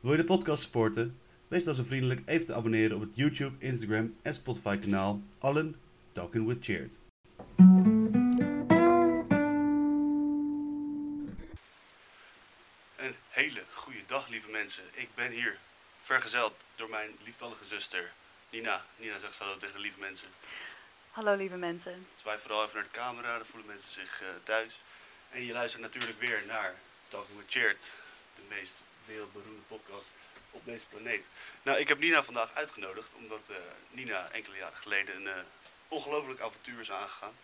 Wil je de podcast supporten? Wees dan zo vriendelijk even te abonneren op het YouTube, Instagram en Spotify kanaal Allen Talking with Cheered. Een hele goede dag lieve mensen. Ik ben hier vergezeld door mijn lieftallige zuster Nina. Nina zegt hallo tegen de lieve mensen. Hallo lieve mensen. Zwaai vooral even naar de camera, dan voelen mensen zich eh, thuis. En je luistert natuurlijk weer naar Talking with Cheered, de meest wereldberoemde podcast op deze planeet. Nou, ik heb Nina vandaag uitgenodigd omdat eh, Nina enkele jaren geleden een uh, ongelooflijk avontuur is aangegaan.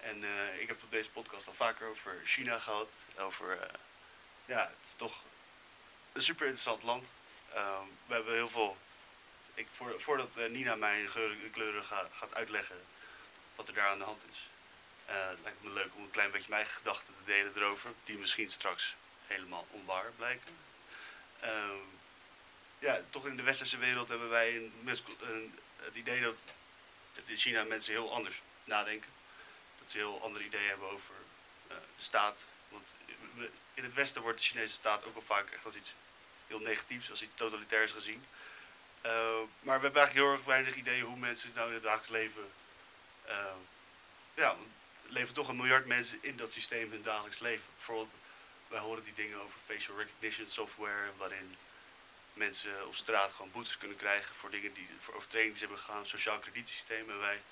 En eh, ik heb het op deze podcast al vaker over China gehad. Over, ja, het is toch een super interessant land. Ehm, we hebben heel veel. Ik, voor, voordat Nina mij in geuren en kleuren gaat, gaat uitleggen wat er daar aan de hand is, lijkt het me leuk om een klein beetje mijn gedachten te delen erover, die misschien straks helemaal onwaar blijken. Ehm, ja, toch in de westerse wereld hebben wij een, een, het idee dat het in China mensen heel anders nadenken. Dat ze heel andere ideeën hebben over uh, de staat. Want in het westen wordt de Chinese staat ook wel vaak echt als iets heel negatiefs, als iets totalitairs gezien. Uh, maar we hebben eigenlijk heel erg weinig ideeën hoe mensen nou in het dagelijks leven. Uh, ja, leven toch een miljard mensen in dat systeem hun dagelijks leven. Bijvoorbeeld, wij horen die dingen over facial recognition software, waarin mensen op straat gewoon boetes kunnen krijgen voor dingen die voor overtredingen hebben gegaan, sociaal kredietsysteem. En wij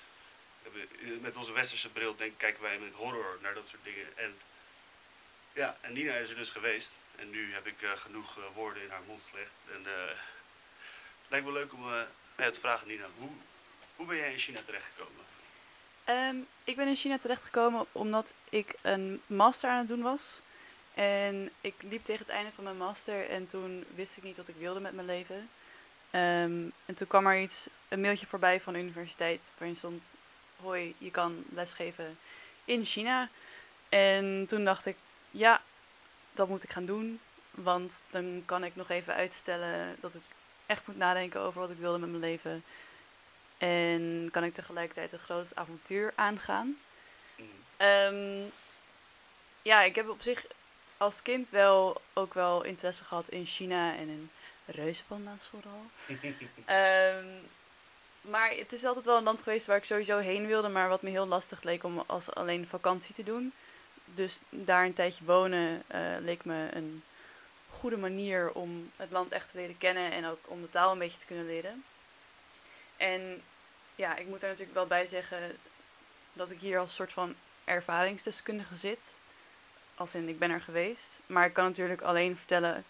hebben, met onze westerse bril denk, kijken wij met horror naar dat soort dingen. En ja, en Nina is er dus geweest. En nu heb ik uh, genoeg uh, woorden in haar mond gelegd. En het lijkt me leuk om te vragen, Nina, hoe, hoe ben jij in China terechtgekomen? Um, ik ben in China terechtgekomen omdat ik een master aan het doen was. En ik liep tegen het einde van mijn master en toen wist ik niet wat ik wilde met mijn leven. Um, en toen kwam er iets, een mailtje voorbij van de universiteit waarin stond: Hoi, je kan lesgeven in China. En toen dacht ik: Ja, dat moet ik gaan doen. Want dan kan ik nog even uitstellen dat ik echt moet nadenken over wat ik wilde met mijn leven. En kan ik tegelijkertijd een groot avontuur aangaan. Um, ja, ik heb op zich als kind wel ook wel interesse gehad in China en in reuzenpanda's vooral. um, maar het is altijd wel een land geweest waar ik sowieso heen wilde, maar wat me heel lastig leek om als alleen vakantie te doen. Dus daar een tijdje wonen uh, leek me een goede manier om het land echt te leren kennen en ook om de taal een beetje te kunnen leren. En ja, ik moet er natuurlijk wel bij zeggen dat ik hier als soort van ervaringsdeskundige zit. Als in, ik ben er geweest. Maar ik kan natuurlijk alleen vertellen,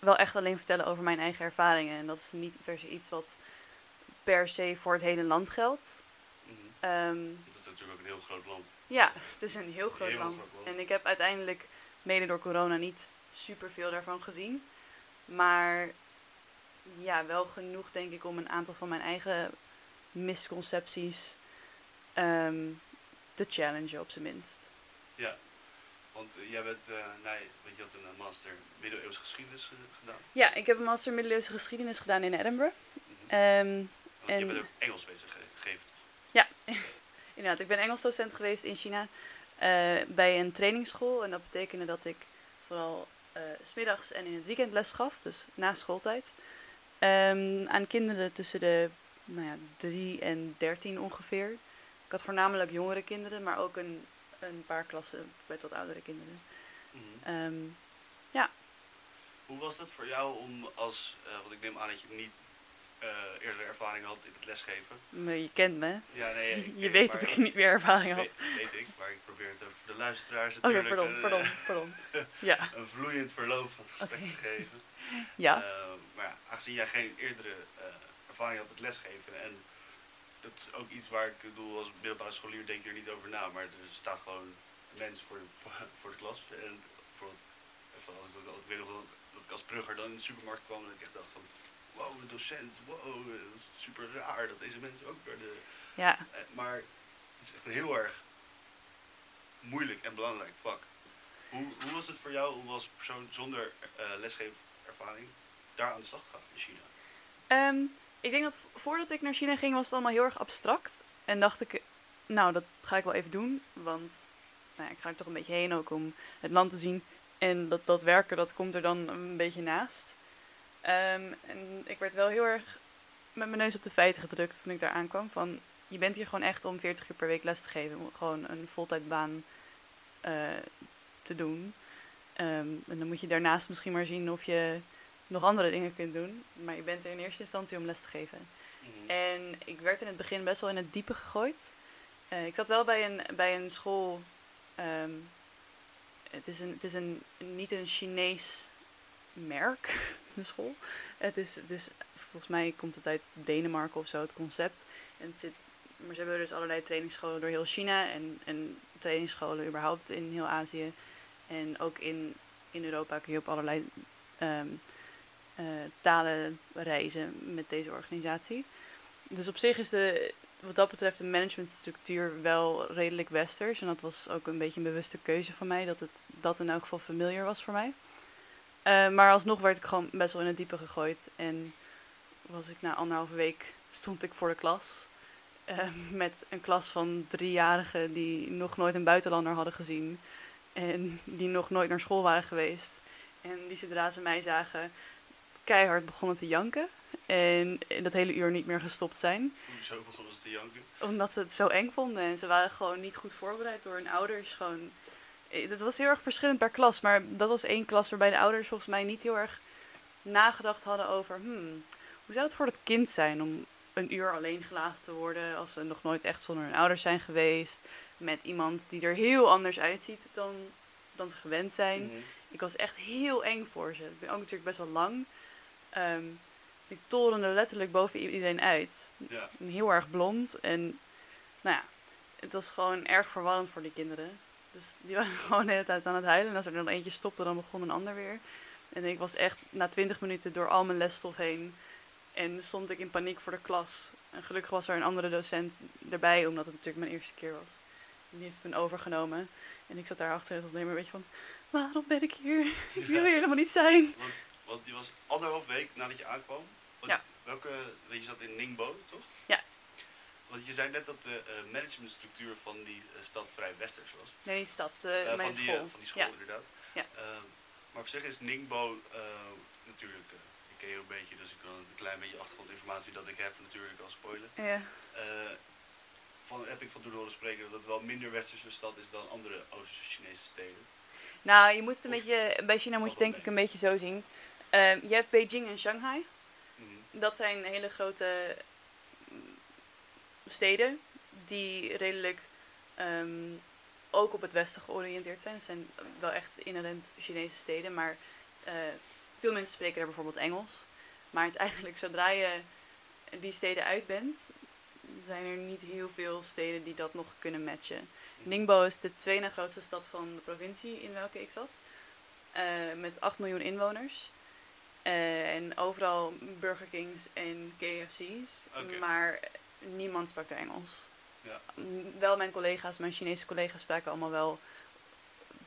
wel echt alleen vertellen over mijn eigen ervaringen. En dat is niet per se iets wat per se voor het hele land geldt. Mm -hmm. um, dat is natuurlijk ook een heel groot land. Ja, het is een heel groot, heel land. groot land. En ik heb uiteindelijk, mede door corona, niet super veel daarvan gezien. Maar ja, wel genoeg denk ik om een aantal van mijn eigen misconcepties um, te challengen op zijn minst. Ja, want uh, jij bent, uh, nee, weet je, had een master middeleeuwse geschiedenis uh, gedaan. Ja, ik heb een master middeleeuwse geschiedenis gedaan in Edinburgh. Mm -hmm. um, en je bent ook Engels bezig gegeven. Ja, inderdaad. Ik ben Engels docent geweest in China bij een trainingsschool. En dat betekende dat ik vooral smiddags en in het weekend les gaf, dus na schooltijd. Um, aan kinderen tussen de nou ja, 3 en 13 ongeveer. Ik had voornamelijk jongere kinderen, maar ook een, een paar klassen met wat oudere kinderen. Mm -hmm. um, ja. Hoe was dat voor jou om als, uh, want ik neem aan dat je niet uh, eerder ervaring had in het lesgeven. Maar je kent me. Ja, nee. Ik, je weet dat ik niet meer ervaring had. Weet, weet, ik, maar ik probeer het ook voor de luisteraars Oké, natuurlijk. okay, pardon, pardon, pardon. ja. een vloeiend verloop van het gesprek okay. te geven. ja. Uh, maar ja, aangezien jij geen eerdere ervaring had met lesgeven en dat is ook iets waar ik bedoel, als middelbare scholier denk je er niet over na, maar er staat gewoon mens voor, voor, voor de klas. En bijvoorbeeld, even als ik, ik weet nog dat, dat ik als brugger dan in de supermarkt kwam en ik echt dacht van, wow, een docent, wow, dat is super raar dat deze mensen ook weer de... Ja. Maar het is echt een heel erg moeilijk en belangrijk vak. Hoe, hoe was het voor jou om als persoon zonder uh, lesgeverervaring daar aan de slag te gaan in China? Um, ik denk dat voordat ik naar China ging was het allemaal heel erg abstract. En dacht ik, nou dat ga ik wel even doen. Want nou ja, ik ga er toch een beetje heen ook om het land te zien. En dat, dat werken, dat komt er dan een beetje naast. Ehm, en ik werd wel heel erg met mijn neus op de feiten gedrukt toen ik daar aankwam. Van, je bent hier gewoon echt om 40 uur per week les te geven. Om gewoon een voltijdbaan eh te doen. Ehm, en dan moet je daarnaast misschien maar zien of je nog andere dingen kunt doen. Maar je bent er in eerste instantie om les te geven. Mhm. En ik werd in het begin best wel in het diepe gegooid. Eh, ik zat wel bij een, bij een school. ehm, het is, een, het is een, niet een Chinees merk, de school. Het is, het is, volgens mij komt het uit Denemarken of zo, het concept. En het zit, maar ze hebben dus allerlei trainingsscholen door heel China. En, en trainingsscholen überhaupt in heel Azië. En ook in, in Europa kun je op allerlei ehm, eh, talen reizen met deze organisatie. Dus op zich is de, wat dat betreft de managementstructuur wel redelijk westers. En dat was ook een beetje een bewuste keuze van mij, dat het dat in elk geval familiar was voor mij. Eh, maar alsnog werd ik gewoon best wel in het diepe gegooid. En was ik na anderhalve week, stond ik voor de klas. eh, met een klas van driejarigen die nog nooit een buitenlander hadden gezien. En die nog nooit naar school waren geweest. En die zodra ze mij zagen, keihard begonnen te janken. En dat hele uur niet meer gestopt zijn. Hoezo begonnen ze te janken? Omdat ze het zo eng vonden. En ze waren gewoon niet goed voorbereid door hun ouders. Gewoon... eh, Dat was heel erg verschillend per klas. Maar dat was één klas waarbij de ouders volgens mij niet heel erg nagedacht hadden over... Hmm, hoe zou het voor dat kind zijn om een uur alleen gelaten te worden... als ze nog nooit echt zonder hun ouders zijn geweest. Met iemand die er heel anders uitziet dan, dan ze gewend zijn. Mhm. Ik was echt heel eng voor ze. Ik ben ook natuurlijk best wel lang. Ehm, ik torende letterlijk boven iedereen uit. Ja. Heel erg blond. En nou ja, het was gewoon erg verwarrend voor die kinderen. Dus die waren gewoon de hele tijd aan het huilen. En als er dan eentje stopte, dan begon een ander weer. En ik was echt na twintig minuten door al mijn lesstof heen. En stond ik in paniek voor de klas. En gelukkig was er een andere docent erbij, omdat het natuurlijk mijn eerste keer was. En die heeft het toen overgenomen. En ik zat daar achter het alleen een beetje van... Waarom ben ik hier? Ik wil hier helemaal niet zijn. Want, want die was anderhalf week nadat je aankwam. Want Ja. Welke, weet je, zat in Ningbo, toch? Ja. Want je zei net dat de eh, managementstructuur van die eh, stad vrij westers was. Nee, niet stad. De, Eh, mijn van, die, school. eh, van die school Ja. inderdaad. Ja. Ehm, maar op zich is Ningbo eh, natuurlijk, eh, ik ken je een beetje, dus ik kan een klein beetje achtergrondinformatie dat ik heb natuurlijk al spoilen. Ja. Eh, van, heb ik van horen spreken dat het wel minder westerse stad is dan andere Oosterse Chinese steden. Nou, je moet het een Of beetje, bij China moet je denk ik een beetje zo zien. Ehm, je hebt Beijing en Shanghai. Mhm. Dat zijn hele grote mm, steden die redelijk ehm, ook op het westen georiënteerd zijn. Het zijn wel echt inherent Chinese steden, maar eh, veel mensen spreken daar bijvoorbeeld Engels. Maar het eigenlijk, zodra je die steden uit bent, zijn er niet heel veel steden die dat nog kunnen matchen. Ningbo is de tweede grootste stad van de provincie in welke ik zat. eh, met 8 miljoen inwoners. Eh, en overal Burger Kings en KFC's. Maar niemand sprak Engels. Ja. Wel mijn collega's, mijn Chinese collega's spraken allemaal wel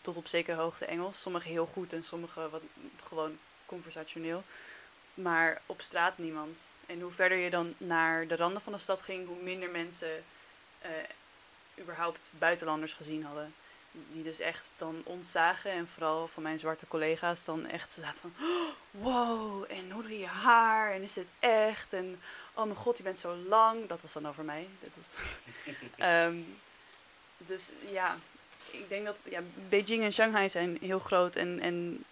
tot op zekere hoogte Engels. Sommigen heel goed en sommigen wat gewoon conversationeel. Maar op straat niemand. En hoe verder je dan naar de randen van de stad ging, hoe minder mensen eh, überhaupt buitenlanders gezien hadden. Die dus echt dan ons zagen en vooral van mijn zwarte collega's dan echt zaten van... "Oh, wow, en hoe doe je haar? En is dit echt? En oh mijn god, je bent zo lang. Dat was dan over mij. Dit was... Ehm, dus ja, ik denk dat ja, Beijing en Shanghai zijn heel groot en, en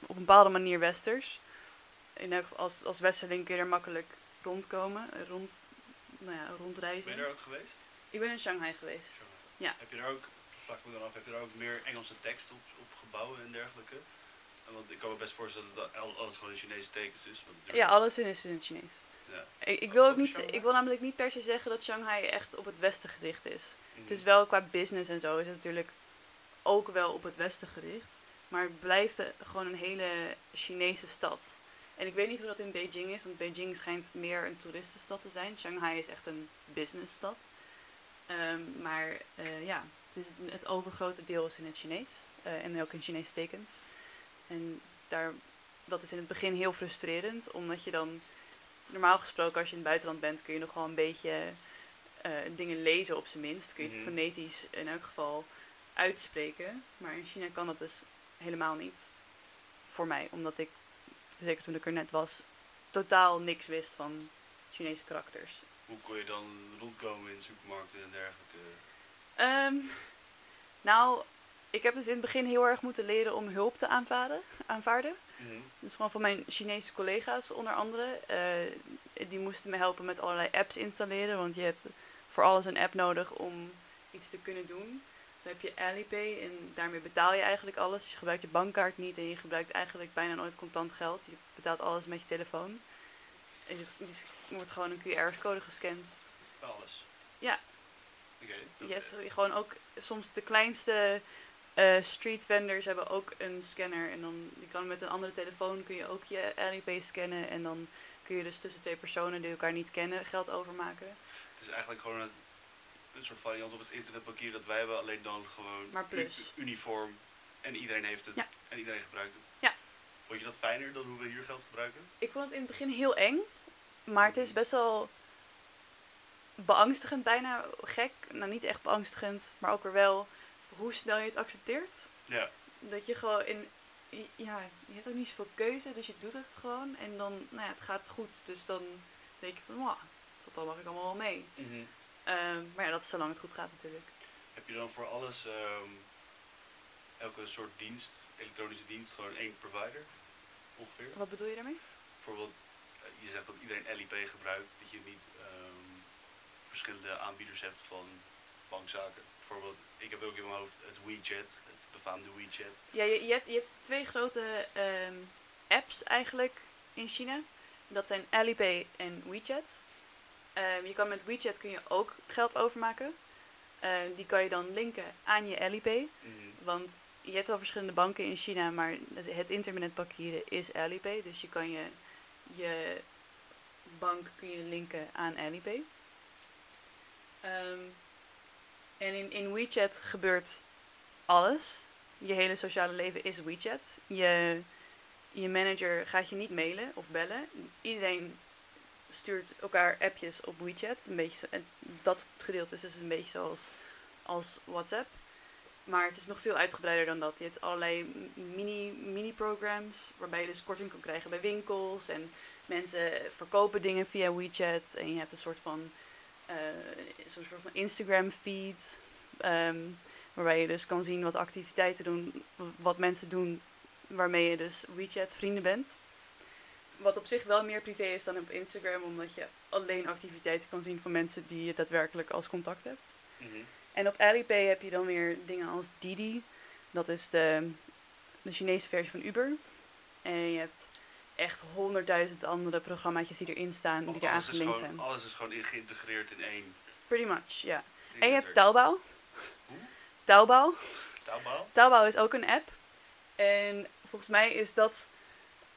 op een bepaalde manier westers. In als, als westerling kun je er makkelijk rondkomen, rond, nou ja, rondreizen. Ben je daar ook geweest? Ik ben in Shanghai geweest. Ja. Heb je daar ook, vlak me dan af, heb je daar ook meer Engelse tekst op, op gebouwen en dergelijke? Want ik kan me best voorstellen dat al- alles gewoon in Chinese tekens is. Want Ja, alles is in het Chinees. ja. Ik, ik, wil ook niet, Shanghai? ik wil namelijk niet per se zeggen dat Shanghai echt op het westen gericht is. Mhm. Het is wel qua business en zo is het natuurlijk ook wel op het westen gericht. Maar het blijft gewoon een hele Chinese stad. En ik weet niet hoe dat in Beijing is, want Beijing schijnt meer een toeristenstad te zijn. Shanghai is echt een businessstad. Ehm, maar eh, ja, het, is, het overgrote deel is in het Chinees. eh, en ook in Chinese tekens. En daar, dat is in het begin heel frustrerend, omdat je dan... Normaal gesproken, als je in het buitenland bent, kun je nog wel een beetje eh, dingen lezen op zijn minst. Kun je het Mhm. fonetisch in elk geval uitspreken. Maar in China kan dat dus helemaal niet. Voor mij, omdat ik zeker toen ik er net was, totaal niks wist van Chinese karakters. Hoe kon je dan rondkomen in supermarkten en dergelijke? Ehm, nou, ik heb dus in het begin heel erg moeten leren om hulp te aanvaarden. aanvaarden. Mhm. Dus gewoon van mijn Chinese collega's onder andere. Eh, die moesten me helpen met allerlei apps installeren. Want je hebt voor alles een app nodig om iets te kunnen doen. Dan heb je Alipay en daarmee betaal je eigenlijk alles. Dus je gebruikt je bankkaart niet en je gebruikt eigenlijk bijna nooit contant geld. Je betaalt alles met je telefoon. En dus, dus er wordt gewoon een QR-code gescand. Alles. Ja. Oké. dat- Je hebt gewoon ook soms de kleinste eh, street vendors hebben ook een scanner. En dan je kan met een andere telefoon kun je ook je Alipay scannen. En dan kun je dus tussen twee personen die elkaar niet kennen geld overmaken. Het is eigenlijk gewoon een soort variant op het internetbankieren dat wij hebben, alleen dan gewoon Maar plus. u- uniform en iedereen heeft het Ja. en iedereen gebruikt het. Ja. Vond je dat fijner dan hoe we hier geld gebruiken? Ik vond het in het begin heel eng. Maar het is best wel beangstigend bijna. Gek. Nou, niet echt beangstigend. Maar ook weer wel hoe snel je het accepteert. Ja. Dat je gewoon in... Ja, je hebt ook niet zoveel keuze. Dus je doet het gewoon. En dan, nou ja, het gaat goed. Dus dan denk je van, wauw, dat dan mag ik allemaal wel mee. Ehm, maar ja, dat is zolang het goed gaat natuurlijk. Heb je dan voor alles, ehm, elke soort dienst, elektronische dienst, gewoon één provider? Ongeveer? Wat bedoel je daarmee? Bijvoorbeeld, eh, je zegt dat iedereen Alipay gebruikt, dat je niet ehm, verschillende aanbieders hebt van bankzaken. Bijvoorbeeld, ik heb ook in mijn hoofd het WeChat, het befaamde WeChat. Ja, je, je, hebt, je hebt twee grote ehm, apps eigenlijk in China. Dat zijn Alipay en WeChat. Ehm, je kan met WeChat kun je ook geld overmaken. Ehm, die kan je dan linken aan je Alipay. Want je hebt wel verschillende banken in China, maar het, het internetbankieren is Alipay. Dus je kan je, je bank kun je linken aan Alipay. Ehm, en in, in WeChat gebeurt alles. Je hele sociale leven is WeChat. Je, je manager gaat je niet mailen of bellen. Iedereen stuurt elkaar appjes op WeChat. Een beetje zo, en dat gedeelte is dus een beetje zoals als WhatsApp. Maar het is nog veel uitgebreider dan dat. Je hebt allerlei mini- mini-programs waarbij je dus korting kan krijgen bij winkels. En mensen verkopen dingen via WeChat. En je hebt een soort van, zo'n soort van Instagram-feed. ehm, waarbij je dus kan zien wat activiteiten doen, wat mensen doen waarmee je dus WeChat vrienden bent. Wat op zich wel meer privé is dan op Instagram, omdat je alleen activiteiten kan zien van mensen die je daadwerkelijk als contact hebt. Mhm. En op Alipay heb je dan weer dingen als Didi. Dat is de, de Chinese versie van Uber. En je hebt echt honderdduizend andere programmaatjes die erin staan, die eraan is gelinkt zijn. alles is gewoon geïntegreerd in één. Pretty much, ja. En je hebt. Taobao. Hoe? Taobao. Taobao? Taobao is ook een app. En volgens mij is dat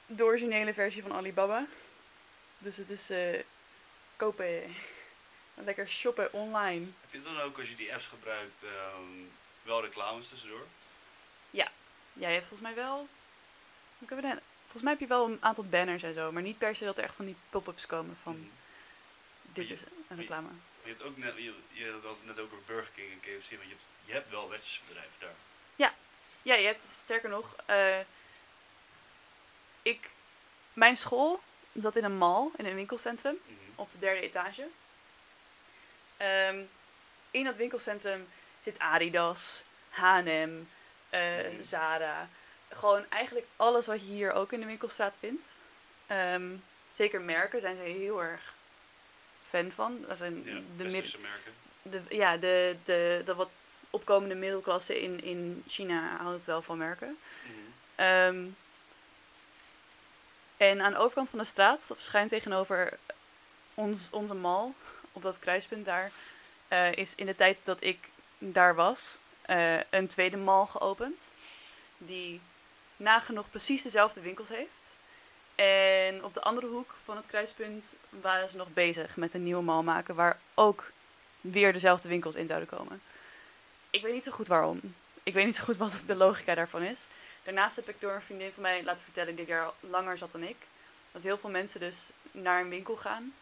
de originele versie van Alibaba. Dus het is eh, kopen, lekker shoppen online. Heb je dan ook als je die apps gebruikt ehm, wel reclames tussendoor? Ja, je hebt volgens mij wel. hoe kunnen we dat- Volgens mij heb je wel een aantal banners en zo, maar niet per se dat er echt van die pop-ups komen van Mhm. dit je- is een reclame. Je hebt ook net, je, je had het net ook over Burger King en KFC, maar je hebt, je hebt wel westerse bedrijven daar. Ja, je hebt sterker nog, eh, ik, mijn school zat in een mall, in een winkelcentrum. Mhm. op de derde etage. Ehm, in dat winkelcentrum zit Adidas, H&M. Zara. Gewoon eigenlijk alles wat je hier ook in de winkelstraat vindt. Ehm, zeker merken zijn ze heel erg fan van. Dat zijn Ja, de, westerse merken. de, ja, de, de, de wat opkomende middelklasse in, in China houdt het wel van merken. Mhm. Ehm, en aan de overkant van de straat, of schuin tegenover ons, onze mall, op dat kruispunt daar, eh, is in de tijd dat ik daar was, eh, een tweede mall geopend. Die nagenoeg precies dezelfde winkels heeft. En op de andere hoek van het kruispunt waren ze nog bezig met een nieuwe mall maken, waar ook weer dezelfde winkels in zouden komen. Ik weet niet zo goed waarom. Ik weet niet zo goed wat de logica daarvan is. Daarnaast heb ik door een vriendin van mij laten vertellen, die daar langer zat dan ik, dat heel veel mensen dus naar een winkel gaan,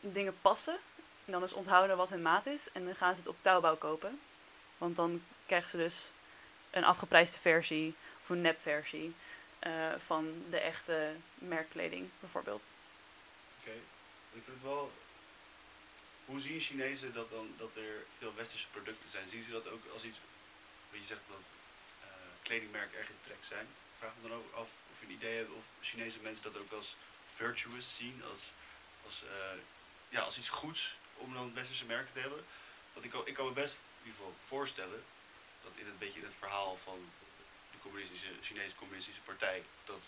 dingen passen, en dan dus onthouden wat hun maat is, en dan gaan ze het op Taobao kopen. Want dan krijgen ze dus een afgeprijsde versie of een nepversie. eh, van de echte merkkleding, bijvoorbeeld. Oké. Ik vind het wel. Hoe zien Chinezen dat dan dat er veel westerse producten zijn? Zien ze dat ook als iets. Wat je zegt dat eh, kledingmerken erg in trek zijn? Vraag me dan ook af of je een idee hebt of Chinese mensen dat ook als virtuous zien, als, als, eh, ja, als iets goeds om dan westerse merken te hebben. Want ik kan, ik kan me best in ieder geval voorstellen dat in het beetje in het verhaal van communistische, Chinese communistische partij, dat,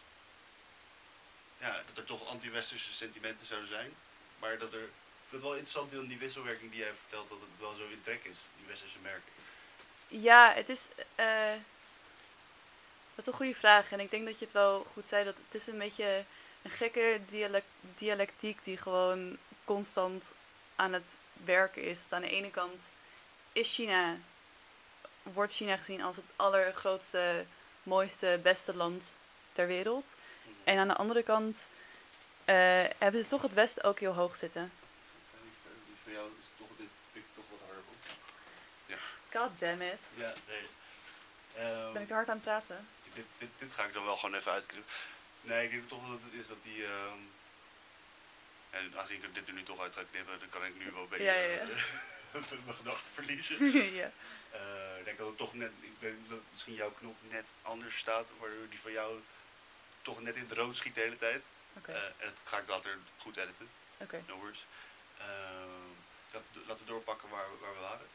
ja, dat er toch anti-westerse sentimenten zouden zijn. Maar dat er, ik vind het wel interessant in die wisselwerking die jij vertelt, dat het wel zo in trek is, die westerse merken. Ja, het is. eh dat is een goede vraag. En ik denk dat je het wel goed zei. Dat het is een beetje een gekke dialect, dialectiek die gewoon constant aan het werken is. Aan de ene kant is China, wordt China gezien als het allergrootste, mooiste, beste land ter wereld. En aan de andere kant eh, hebben ze toch het Westen ook heel hoog zitten. Die van jou is toch, dit toch wat harder op. God damn it. Ja, nee. Ehm, Ben ik te hard aan het praten? dit, dit, dit ga ik dan wel gewoon even uitknippen. Nee, ik denk toch dat het is dat die. ehm, en aangezien ik dit er nu toch uit ga knippen, dan kan ik nu wel een beetje Ja, ja, ja. eh, mijn gedachten verliezen. ja. Eh, ik denk dat het toch net. Ik denk dat misschien jouw knop net anders staat, waardoor die van jou toch net in het rood schiet de hele tijd. Eh, en dat ga ik later goed editen, no worries. Ehm, laten, we- laten we doorpakken waar, we- waar we waren.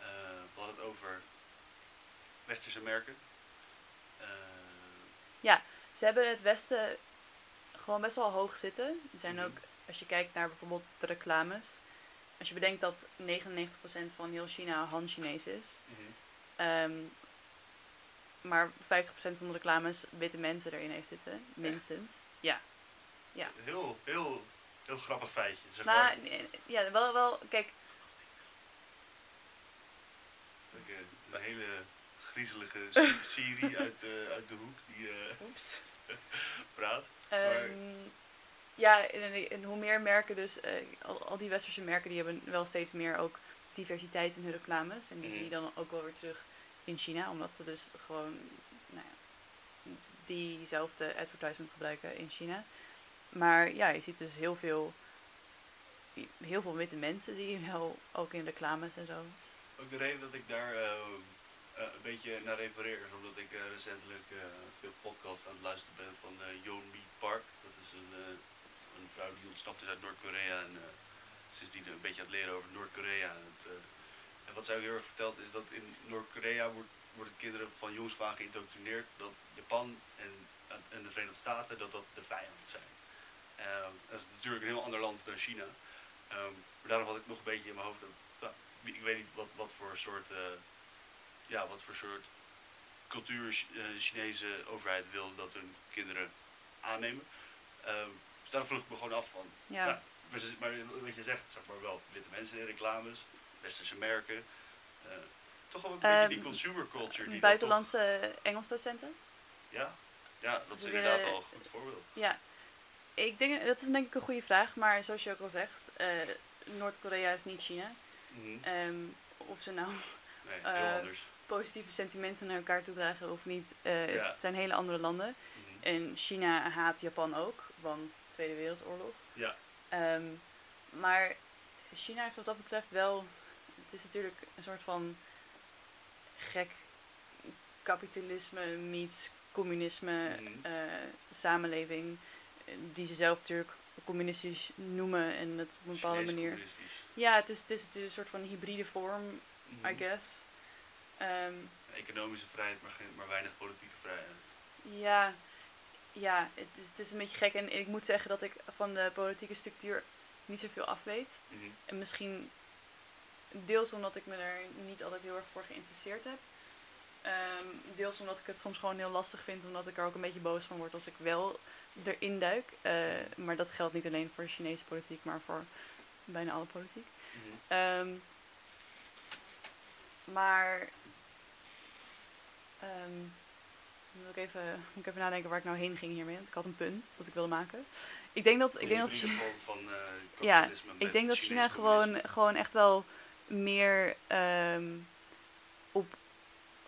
Eh, we hadden het over westerse merken. Eh, Ze hebben het Westen gewoon best wel hoog zitten. Er zijn Mhm. ook, als je kijkt naar bijvoorbeeld de reclames. Als je bedenkt dat 99% van heel China Han-Chinees is. mhm. ehm, maar 50% van de reclames witte mensen erin heeft zitten. Minstens. Ja. Heel, heel, heel grappig feitje. Zeg Maar maar. ja, wel, wel, kijk. Eh, een hele griezelige Si- Siri uit, eh, uit de hoek die Oeps. praat. Ehm, ja, en, en hoe meer merken dus, eh, al, al die westerse merken, die hebben wel steeds meer ook diversiteit in hun reclames. En die Mhm. zie je dan ook wel weer terug in China, omdat ze dus gewoon nou ja, diezelfde advertisement gebruiken in China. Maar ja, je ziet dus heel veel, heel veel witte mensen zie je wel ook in reclames en zo. Ook de reden dat ik daar eh, eh, een beetje naar refereer is omdat ik recentelijk veel podcasts aan het luisteren ben van eh Yeon Mi Park. Dat is een, een vrouw die ontsnapt is uit Noord-Korea en uh, sindsdien een beetje aan het leren over Noord-Korea. En, eh, en wat zij ook heel erg vertelt is dat in Noord-Korea wordt, worden kinderen van jongs van geïndoctrineerd dat Japan en, en de Verenigde Staten dat dat de vijand zijn. Ehm, dat is natuurlijk een heel ander land dan China. Ehm, maar daarom had ik nog een beetje in mijn hoofd wie- ik weet niet wat, wat voor soort, eh, ja, wat voor soort cultuur eh, de Chinese overheid wil dat hun kinderen aannemen. Ehm, dus daar vroeg ik me gewoon af van. Ja. nou, maar, wat je zegt, zeg maar wel, witte mensen in reclames, westerse merken. eh, toch wel een beetje die Ehm, consumer culture. Die Buitenlandse Engelsdocenten? ja, ja, dat is Ze inderdaad wel een goed voorbeeld. Ja, ik denk, dat is denk ik een goede vraag, maar zoals je ook al zegt, eh, Noord-Korea is niet China. Mhm. Ehm, of ze nou Nee, eh, positieve sentimenten naar elkaar toedragen of niet, Ja. het zijn hele andere landen. Mhm. En China haat Japan ook, want Tweede Wereldoorlog. Ja, Ehm, maar China heeft wat dat betreft wel, het is natuurlijk een soort van gek kapitalisme meets communisme Mhm. eh, samenleving. Die ze zelf natuurlijk communistisch noemen en het op een bepaalde Chinees manier. Ja, het is, het, is, het is een soort van hybride vorm, Mhm. I guess. Ehm, Economische vrijheid, maar, geen, maar weinig politieke vrijheid. ja, ja het, is, het is een beetje gek. En ik moet zeggen dat ik van de politieke structuur niet zoveel af weet. Mhm. En misschien deels omdat ik me er niet altijd heel erg voor geïnteresseerd heb. Ehm, deels omdat ik het soms gewoon heel lastig vind, omdat ik er ook een beetje boos van word als ik wel erin duik. Eh, maar dat geldt niet alleen voor de Chinese politiek, maar voor bijna alle politiek. Mhm. Ehm, maar. ehm, moet, ik even, moet ik even nadenken waar ik nou heen ging hiermee. Want ik had een punt dat ik wilde maken. Ik denk dat, ik denk dat Hybride Chi- vorm van eh Ja, ik denk dat China gewoon, gewoon echt wel meer ehm, op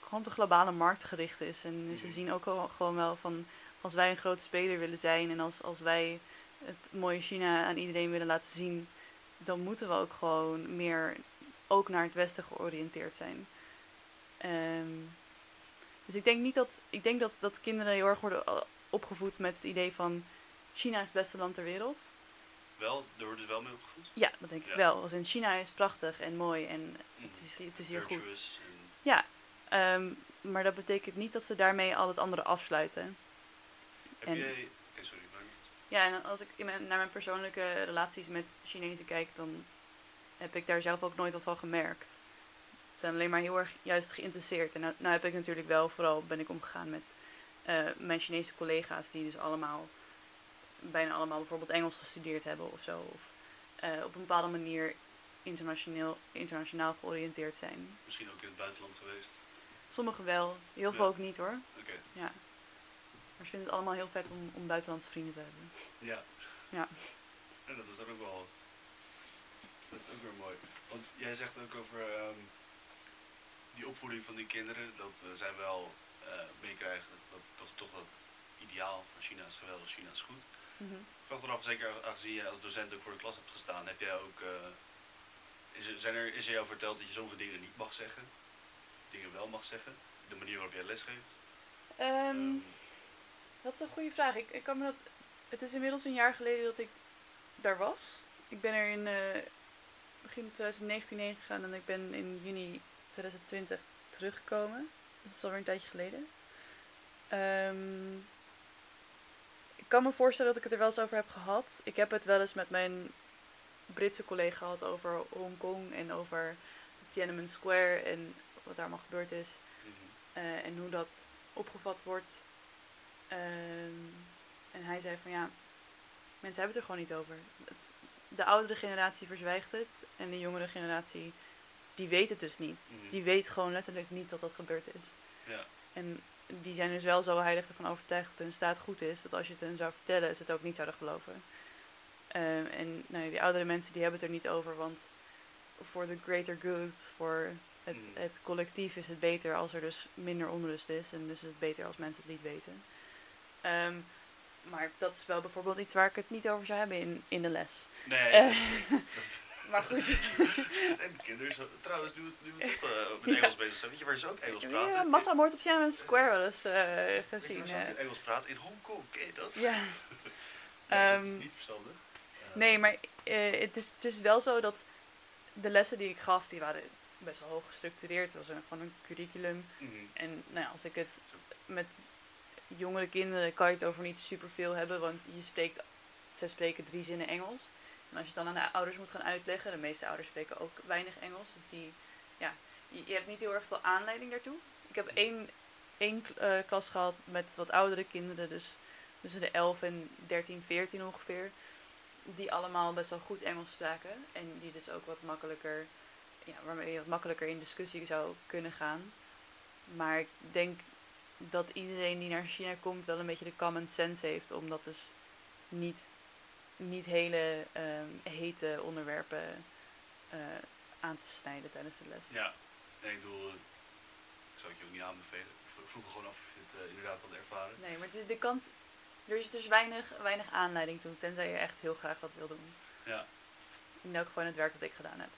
gewoon de globale markt gericht is. En ze Mhm. zien ook gewoon wel van als wij een grote speler willen zijn en als, als wij het mooie China aan iedereen willen laten zien, dan moeten we ook gewoon meer ook naar het Westen georiënteerd zijn. Ehm, dus ik denk niet dat. Ik denk dat, dat kinderen heel erg worden eh, opgevoed met het idee van China is het beste land ter wereld. Wel, daar worden ze wel mee opgevoed. Ja, dat denk ik Ja. wel. Als in China is prachtig en mooi en Mhm. het is, het is hier goed. En- Ja, ehm, maar dat betekent niet dat ze daarmee al het andere afsluiten. Heb En- jij... Oké, sorry. maar- Ja, en als ik mijn, naar mijn persoonlijke relaties met Chinezen kijk, dan heb ik daar zelf ook nooit wat van gemerkt. Zijn alleen maar heel erg juist geïnteresseerd. En nou, nou heb ik natuurlijk wel, vooral ben ik omgegaan met eh, mijn Chinese collega's, die dus allemaal, bijna allemaal bijvoorbeeld Engels gestudeerd hebben of zo. Of eh, op een bepaalde manier internationaal, internationaal georiënteerd zijn. Misschien ook in het buitenland geweest. Sommigen wel, heel veel ook niet hoor. Oké. Ja. Maar ze vinden het allemaal heel vet om, om buitenlandse vrienden te hebben. Ja. Ja. En dat is dan ook wel... Dat is ook weer mooi. Want jij zegt ook over ehm, die opvoeding van die kinderen, dat eh, zij wel eh, meekrijgen dat, dat toch dat ideaal van China is geweldig, China is goed. Mhm. Ik vraag me af, zeker aangezien jij als docent ook voor de klas hebt gestaan, heb jij ook, eh, is, er, zijn er, is er jou verteld dat je sommige dingen niet mag zeggen? Dingen wel mag zeggen? De manier waarop jij lesgeeft? Ehm, dat is een goede vraag. Ik, ik kan me dat. Het is inmiddels een jaar geleden dat ik daar was. Ik ben er in begin 2019 heen gegaan en ik ben in juni 2020 teruggekomen. Dus dat is alweer een tijdje geleden. Ehm, ik kan me voorstellen dat ik het er wel eens over heb gehad. Ik heb het wel eens met mijn Britse collega gehad over Hongkong en over Tiananmen Square en wat daar allemaal gebeurd is. mhm. Eh, en hoe dat opgevat wordt. Ehm, en hij zei van ja, mensen hebben het er gewoon niet over. Het, de oudere generatie verzwijgt het en de jongere generatie die weet het dus niet. Mhm. Die weet gewoon letterlijk niet dat dat gebeurd is. Ja. En die zijn dus wel zo heilig ervan overtuigd dat hun staat goed is, dat als je het hun zou vertellen, ze het ook niet zouden geloven. Ehm, en nou, ja, die oudere mensen die hebben het er niet over, want voor the greater good, voor het, Mhm. het collectief is het beter als er dus minder onrust is. En dus is het beter als mensen het niet weten. Ehm, maar dat is wel bijvoorbeeld iets waar ik het niet over zou hebben in, in de les. Nee. Dat- maar goed. en kinderen, trouwens, nu, we- nu we toch eh, met Engels bezig zijn, weet je waar ze ook Engels praten? Ja, massamoord op Tiananmen Square wel eens eh, je gezien. ze ook eh. Engels praten? In Hongkong, ken je dat? ja. Dat is Ehm, niet verstandig. Eh, Nee, maar eh, het, is, het is wel zo dat de lessen die ik gaf, die waren best wel hoog gestructureerd. Het was een, gewoon een curriculum. mhm. En nou als ik het met jongere kinderen kan je het over niet superveel hebben, want je spreekt, ze spreken drie zinnen Engels. En als je het dan aan de ouders moet gaan uitleggen, de meeste ouders spreken ook weinig Engels, dus die, ja, je, hebt niet heel erg veel aanleiding daartoe. Ik heb één, één eh, klas gehad met wat oudere kinderen, dus tussen de 11 en 13, 14 ongeveer, die allemaal best wel goed Engels spraken en die dus ook wat makkelijker, ja, waarmee je wat makkelijker in discussie zou kunnen gaan. Maar ik denk dat iedereen die naar China komt wel een beetje de common sense heeft om dat dus niet, niet hele ehm, hete onderwerpen eh, aan te snijden tijdens de les. Ja, nee, ik bedoel, eh, ik zou het je ook niet aanbevelen. Ik vro- vroeg me gewoon af of je het eh, inderdaad had ervaren. Nee, maar het is de kans. Er is dus weinig, weinig aanleiding toe, tenzij je echt heel graag dat wil doen. Ja, In elk geval in het werk dat ik gedaan heb.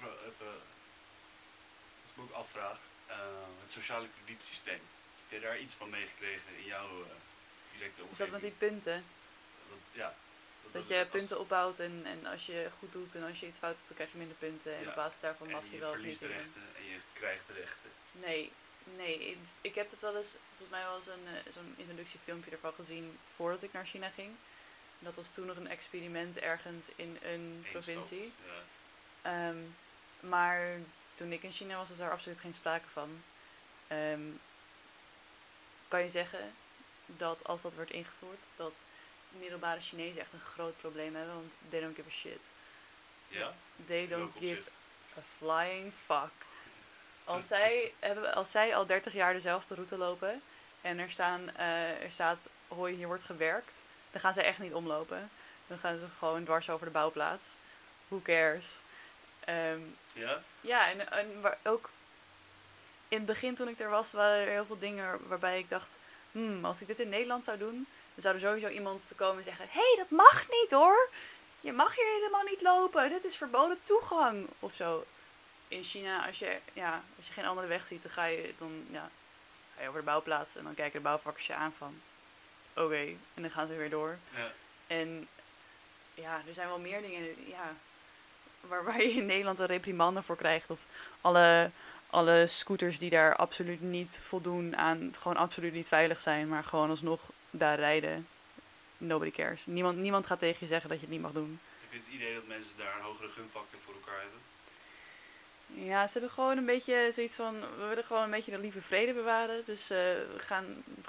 Even, wat ik me ook afvraag, het sociale kredietsysteem. Heb jij daar iets van meegekregen in jouw directe Is omgeving? dat met die punten? Dat- ja. Dat je punten opbouwt en, en als je goed doet en als je iets fout doet, dan krijg je minder punten. En Ja, op basis daarvan mag je, je wel of verliest de rechten en je krijgt de rechten. Nee, nee. Ik, ik heb het wel eens, volgens mij wel eens een, eh, zo'n introductiefilmpje ervan gezien voordat ik naar China ging. Dat was toen nog een experiment ergens in een Eén provincie. stad, Ja. Ehm, maar toen ik in China was, was daar absoluut geen sprake van. Ehm, kan je zeggen dat als dat wordt ingevoerd, dat middelbare Chinezen echt een groot probleem hebben, want they don't give a shit. ja? They don't give a flying fuck. Als zij, hebben, als zij al 30 jaar dezelfde route lopen en er, staan, eh, er staat, hoi, hier wordt gewerkt, dan gaan ze echt niet omlopen. Dan gaan ze gewoon dwars over de bouwplaats. Who cares? Ehm, Ja? ja, en, en waar, ook in het begin toen ik er was, waren er heel veel dingen waarbij ik dacht, hmm, als ik dit in Nederland zou doen, dan zou er sowieso iemand te komen en zeggen: hé, hey, dat mag niet hoor. Je mag hier helemaal niet lopen. Dit is verboden toegang. Of zo. In China, als je, ja, als je geen andere weg ziet, dan ga je, dan, ja, ga je over de bouwplaats. En dan kijken de bouwvakkers je aan van... Oké, en dan gaan ze weer door. Ja. En ja, er zijn wel meer dingen ja, waar, waar je in Nederland een reprimande voor krijgt. Of alle, alle scooters die daar absoluut niet voldoen aan, gewoon absoluut niet veilig zijn, maar gewoon alsnog daar rijden. Nobody cares. Niemand, niemand gaat tegen je zeggen dat je het niet mag doen. Heb je het idee dat mensen daar een hogere gunfactor voor elkaar hebben? Ja, ze hebben gewoon een beetje zoiets van, we willen gewoon een beetje de lieve vrede bewaren. Dus eh, we gaan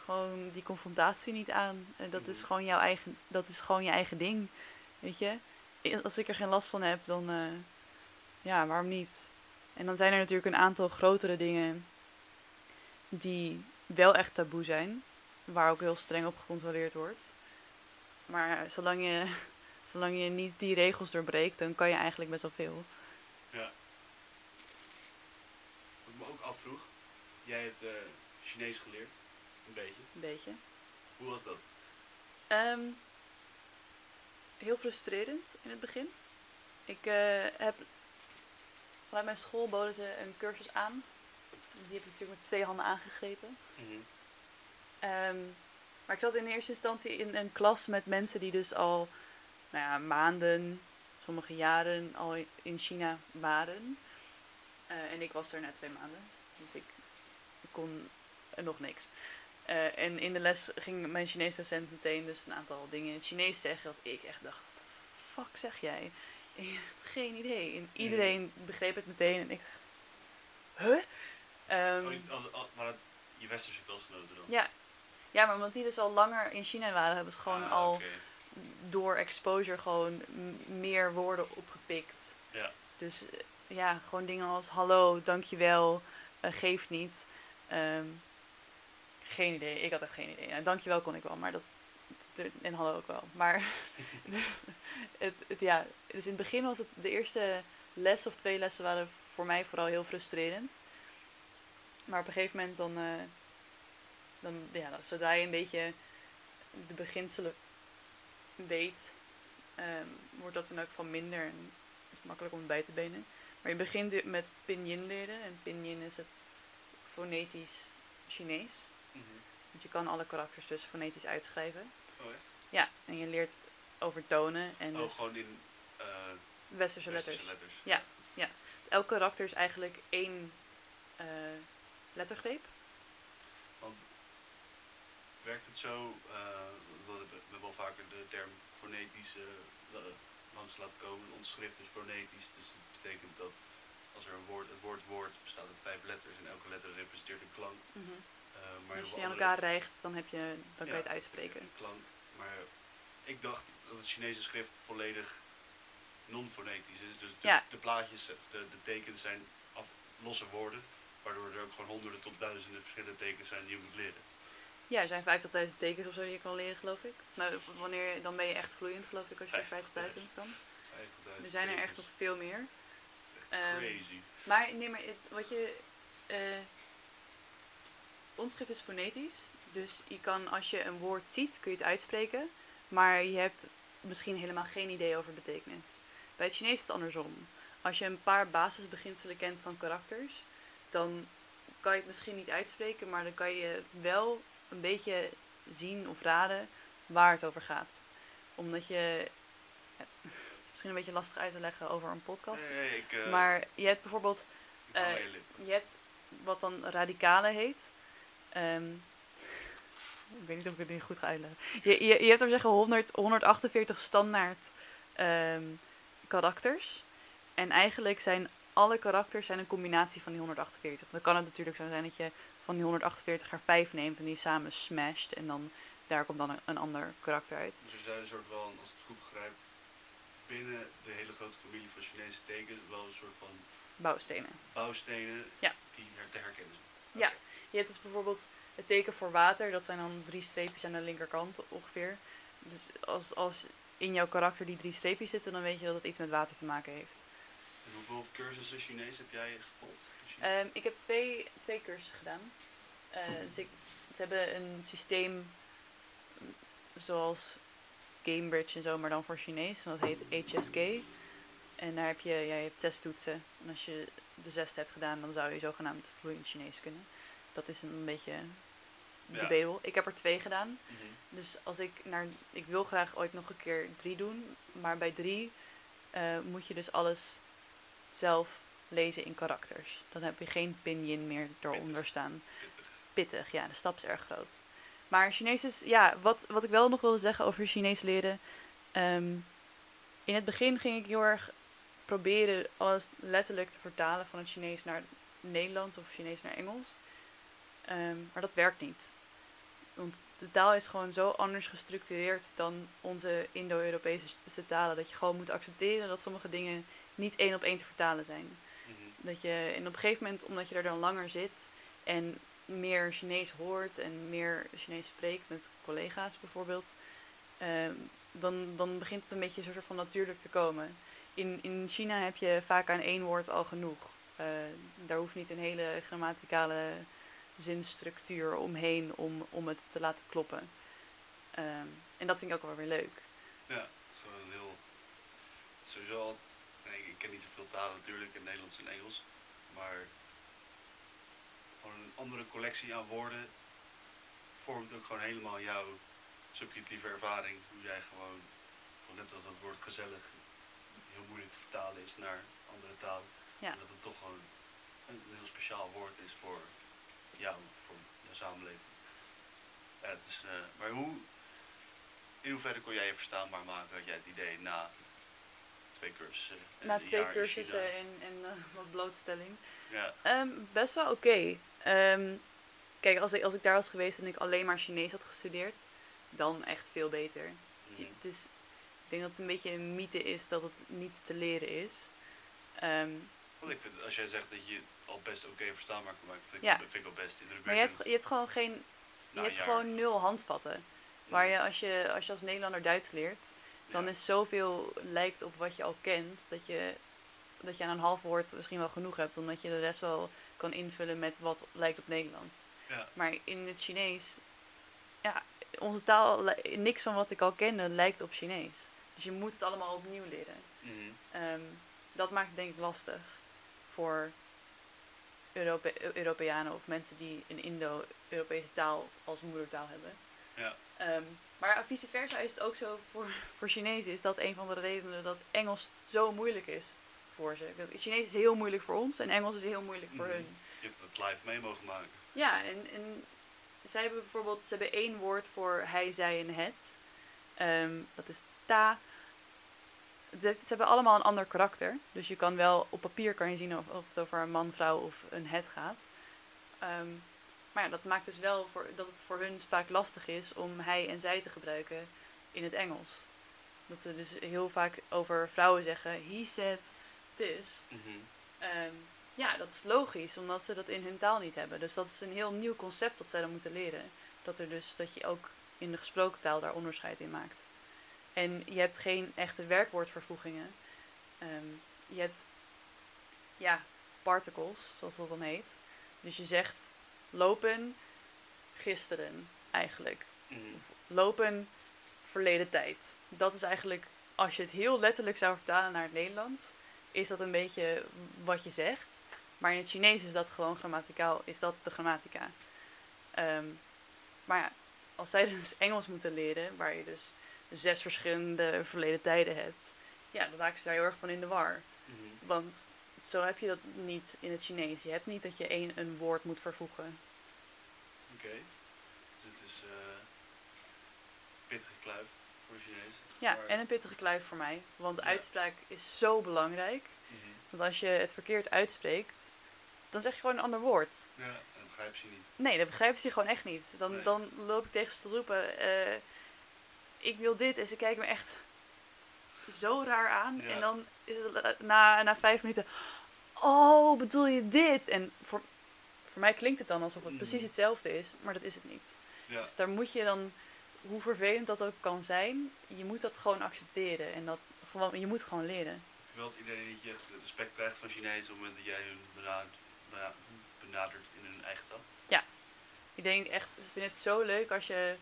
gewoon die confrontatie niet aan. En dat is Mhm. gewoon jouw eigen, dat is gewoon je eigen ding. Weet je? Als ik er geen last van heb, dan eh, ja, waarom niet? En dan zijn er natuurlijk een aantal grotere dingen die wel echt taboe zijn. Waar ook heel streng op gecontroleerd wordt. Maar zolang je, zolang je niet die regels doorbreekt, dan kan je eigenlijk best wel veel. Ja. Wat ik me ook afvroeg, jij hebt eh, Chinees geleerd, een beetje. Een beetje. Hoe was dat? Ehm, heel frustrerend in het begin. Ik eh, heb vanuit mijn school boden ze een cursus aan. Die heb ik natuurlijk met twee handen aangegrepen. Ehm, maar ik zat in eerste instantie in een klas met mensen die dus al nou ja, maanden, sommige jaren al in China waren. Eh, en ik was er net twee maanden. Dus ik kon nog niks. Eh, en in de les ging mijn Chinese docent meteen dus een aantal dingen in het Chinees zeggen. Dat ik echt dacht, wat de fuck zeg jij? Ik had geen idee. En iedereen begreep het meteen. En ik dacht, huh? Oh, je- al- al- waren het je westerse klasgenoten dan? ja. Ja, maar omdat die dus al langer in China waren, hebben ze gewoon Ah, al oké. door exposure gewoon meer woorden opgepikt. Ja. Dus eh, ja, gewoon dingen als hallo, dankjewel, uh, geef niet. Ehm, geen idee, ik had echt geen idee. Ja, dankjewel kon ik wel, maar dat. En hallo ook wel. Maar het, het, ja, dus in het begin was het de eerste les of twee lessen waren voor mij vooral heel frustrerend. Maar op een gegeven moment dan, eh, dan ja, zodra je een beetje de beginselen weet, ehm, wordt dat in elk geval minder en is het makkelijk om het bij te benen. Maar je begint met pinyin leren en pinyin is het fonetisch Chinees. Mhm. Want je kan alle karakters dus fonetisch uitschrijven. Oh, ja? Ja, en je leert over tonen en oh dus gewoon in eh westerse westerse letters. letters. Ja. Elk karakter is eigenlijk één eh, lettergreep. Want werkt het zo, eh, we hebben we hebben al vaker de term fonetisch eh, la- langs laten komen. Ons schrift is fonetisch, dus dat betekent dat als er een woord, het woord woord bestaat uit vijf letters en elke letter representeert een klank. Eh, maar Als je die aan elkaar rijgt, dan, heb je, dan kan je het uitspreken. klank. Maar ik dacht dat het Chinese schrift volledig non-fonetisch is. Dus de, Ja. de plaatjes, de, de tekens zijn af, losse woorden. Waardoor er ook gewoon honderden tot duizenden verschillende tekens zijn die je moet leren. Ja, er zijn 50.000 tekens of zo die je kan leren, geloof ik. Nou, wanneer, dan ben je echt vloeiend, geloof ik, als je 50.000 kan. 50.000 Er zijn er echt nog veel meer. Echt ehm, crazy. Maar nee, maar het, wat je. eh ons schrift is fonetisch. Dus je kan, als je een woord ziet, kun je het uitspreken. Maar je hebt misschien helemaal geen idee over betekenis. Bij het Chinees is het andersom. Als je een paar basisbeginselen kent van karakters, dan kan je het misschien niet uitspreken, maar dan kan je wel een beetje zien of raden waar het over gaat. Omdat je. Het, het is misschien een beetje lastig uit te leggen over een podcast. Nee, nee, ik, eh, Maar je hebt bijvoorbeeld eh, je hebt wat dan radicale heet. Ehm, ik weet niet of ik het nu goed ga uitleggen. Je, je, je hebt er zeggen 100, 148 standaard ehm, karakters. En eigenlijk zijn alle karakters zijn een combinatie van die 148. Dan kan het natuurlijk zo zijn dat je van die 148 er 5 neemt en die samen smasht. En dan daar komt dan een, een ander karakter uit. Dus er zijn een soort wel, als ik het goed begrijp, binnen de hele grote familie van Chinese tekens wel een soort van Bouwstenen. bouwstenen Ja. die her- te herkennen zijn. Ja. Je hebt dus bijvoorbeeld het teken voor water, dat zijn dan drie streepjes aan de linkerkant ongeveer. Dus als, als in jouw karakter die drie streepjes zitten, dan weet je dat het iets met water te maken heeft. En hoeveel cursussen Chinees heb jij gevolgd? Ehm, ik heb twee, twee cursussen gedaan. Eh, dus ze hebben een systeem mm, zoals Cambridge en zo, maar dan voor Chinees. En dat heet HSK. En daar heb je, ja, je hebt zes toetsen. En als je de zesde hebt gedaan, dan zou je zogenaamd vloeiend Chinees kunnen. Dat is een beetje Ja. debatable. Ik heb er twee gedaan. Mhm. Dus als ik naar. Ik wil graag ooit nog een keer drie doen. Maar bij drie eh, moet je dus alles zelf lezen in karakters. Dan heb je geen pinyin meer eronder Pittig. staan. Pittig. Pittig, ja, de stap is erg groot. Maar Chinees is. Ja, wat, wat ik wel nog wilde zeggen over Chinees leren. ehm, in het begin ging ik heel erg proberen alles letterlijk te vertalen van het Chinees naar Nederlands of Chinees naar Engels. Ehm, maar dat werkt niet. Want de taal is gewoon zo anders gestructureerd dan onze Indo-Europese talen. Dat je gewoon moet accepteren dat sommige dingen niet één op één te vertalen zijn. Dat je, en op een gegeven moment, omdat je er dan langer zit en meer Chinees hoort en meer Chinees spreekt met collega's bijvoorbeeld, ehm, dan, dan begint het een beetje soort van natuurlijk te komen. In, in China heb je vaak aan één woord al genoeg. Eh, daar hoeft niet een hele grammaticale zinstructuur omheen om, om het te laten kloppen. Ehm, en dat vind ik ook wel weer leuk. Ja, het is gewoon heel. Sowieso al. Nee, ik ken niet zoveel talen natuurlijk, in Nederlands en Engels. Maar. Gewoon een andere collectie aan woorden. vormt ook gewoon helemaal jouw subjectieve ervaring. Hoe jij gewoon. Net als dat woord gezellig. heel moeilijk te vertalen is naar andere talen. Ja. En dat het toch gewoon een heel speciaal woord is voor jou, voor jouw samenleving. Ja, het is, eh, maar hoe, in hoeverre kon jij je verstaanbaar maken? Had jij het idee na twee cursussen? en Na twee cursussen en, en eh, wat blootstelling. Ja, Ehm, best wel oké. Ehm, kijk, als ik, als ik daar was geweest en ik alleen maar Chinees had gestudeerd, dan echt veel beter. Het is, ik denk dat het een beetje een mythe is dat het niet te leren is. Ehm, Want ik vind, als jij zegt dat je al best oké verstaanbaar kan maken, vind Ja. vind ik wel best maar je indrukwekkend. hebt, je hebt gewoon geen, je hebt gewoon nul handvatten. Waar Mhm. je als, je als je als Nederlander Duits leert, dan is zoveel lijkt op wat je al kent, dat je, dat je aan een half woord misschien wel genoeg hebt, omdat je de rest wel kan invullen met wat lijkt op Nederlands. Ja. Maar in het Chinees, ja, onze taal, niks van wat ik al kende lijkt op Chinees. Dus je moet het allemaal opnieuw leren. Mhm. Ehm, dat maakt het denk ik lastig voor Europe Europeanen of mensen die een Indo-Europese taal als moedertaal hebben. Ja. Ehm, maar vice versa is het ook zo voor, voor Chinezen. Is dat een van de redenen dat Engels zo moeilijk is voor ze. Chinees is heel moeilijk voor ons en Engels is heel moeilijk voor Mhm. hun. Je hebt het live mee mogen maken. Ja, en, en zij hebben bijvoorbeeld, ze hebben één woord voor hij, zij en het. Ehm, dat is ta. Ze hebben allemaal een ander karakter. Dus je kan wel op papier kan je zien of, of het over een man, vrouw of een het gaat. Ehm, maar ja, dat maakt dus wel voor, dat het voor hun vaak lastig is om hij en zij te gebruiken in het Engels. Dat ze dus heel vaak over vrouwen zeggen, he said this. Mhm. Ehm, ja, dat is logisch, omdat ze dat in hun taal niet hebben. Dus dat is een heel nieuw concept dat zij dan moeten leren. Dat, er dus, dat je ook in de gesproken taal daar onderscheid in maakt. En je hebt geen echte werkwoordvervoegingen. Ehm, je hebt, ja, particles, zoals dat dan heet. Dus je zegt lopen gisteren, eigenlijk. Of lopen verleden tijd. Dat is eigenlijk, als je het heel letterlijk zou vertalen naar het Nederlands, is dat een beetje wat je zegt. Maar in het Chinees is dat gewoon grammaticaal, is dat de grammatica. Ehm, maar ja, als zij dus Engels moeten leren, waar je dus zes verschillende verleden tijden hebt, ja, dan raken ze daar heel erg van in de war. Mhm. Want zo heb je dat niet in het Chinees. Je hebt niet dat je één een woord moet vervoegen. Oké. Dus het is eh pittige kluif voor de Chinezen. Ja, Maar- en een pittige kluif voor mij. Want Ja. uitspraak is zo belangrijk. Mhm. Want als je het verkeerd uitspreekt, dan zeg je gewoon een ander woord. Ja, en dat begrijp je niet. Nee, dat begrijpen ze gewoon echt niet. Dan, Nee. dan loop ik tegen ze te roepen, eh, ik wil dit. En ze kijken me echt zo raar aan. Ja. En dan is het na, na vijf minuten, oh, bedoel je dit? En voor, voor mij klinkt het dan alsof het Mhm. precies hetzelfde is, maar dat is het niet. Ja. Dus daar moet je dan, hoe vervelend dat ook kan zijn, je moet dat gewoon accepteren. En dat gewoon, je moet gewoon leren. Je wel het idee dat je echt respect krijgt van Chinezen op het moment dat jij hun benadert, bena- benadert in hun eigen taal? Ik denk echt, ik vind het zo leuk als je,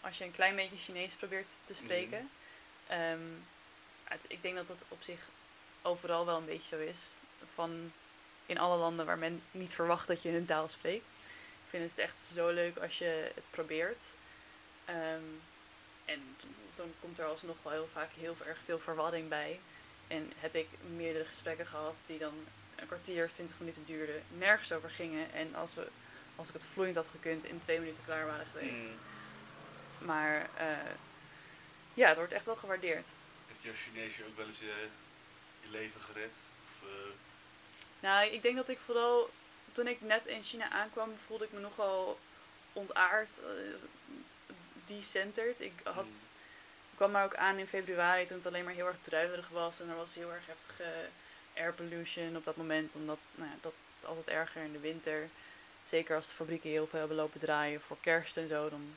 als je een klein beetje Chinees probeert te spreken. Ehm, het- ik denk dat dat op zich overal wel een beetje zo is. Van in alle landen waar men niet verwacht dat je hun taal spreekt. Ik vind het echt zo leuk als je het probeert. Ehm, en dan komt er alsnog wel heel vaak heel erg veel verwarring bij. En heb ik meerdere gesprekken gehad die dan een kwartier of twintig minuten duurden, nergens over gingen. En als, we, als ik het vloeiend had gekund, in twee minuten klaar waren geweest. Mm. Maar eh, ja, het wordt echt wel gewaardeerd. Heeft jouw Chinees je ook wel eens eh, je leven gered? Of, eh, Nou, ik denk dat ik vooral toen ik net in China aankwam, voelde ik me nogal ontaard, eh decenterd. Ik, had, Mm. ik kwam maar ook aan in februari toen het alleen maar heel erg druilerig was en er was heel erg heftige air pollution op dat moment, omdat nou ja, dat is altijd erger in de winter. Zeker als de fabrieken heel veel hebben lopen draaien voor kerst en zo, dan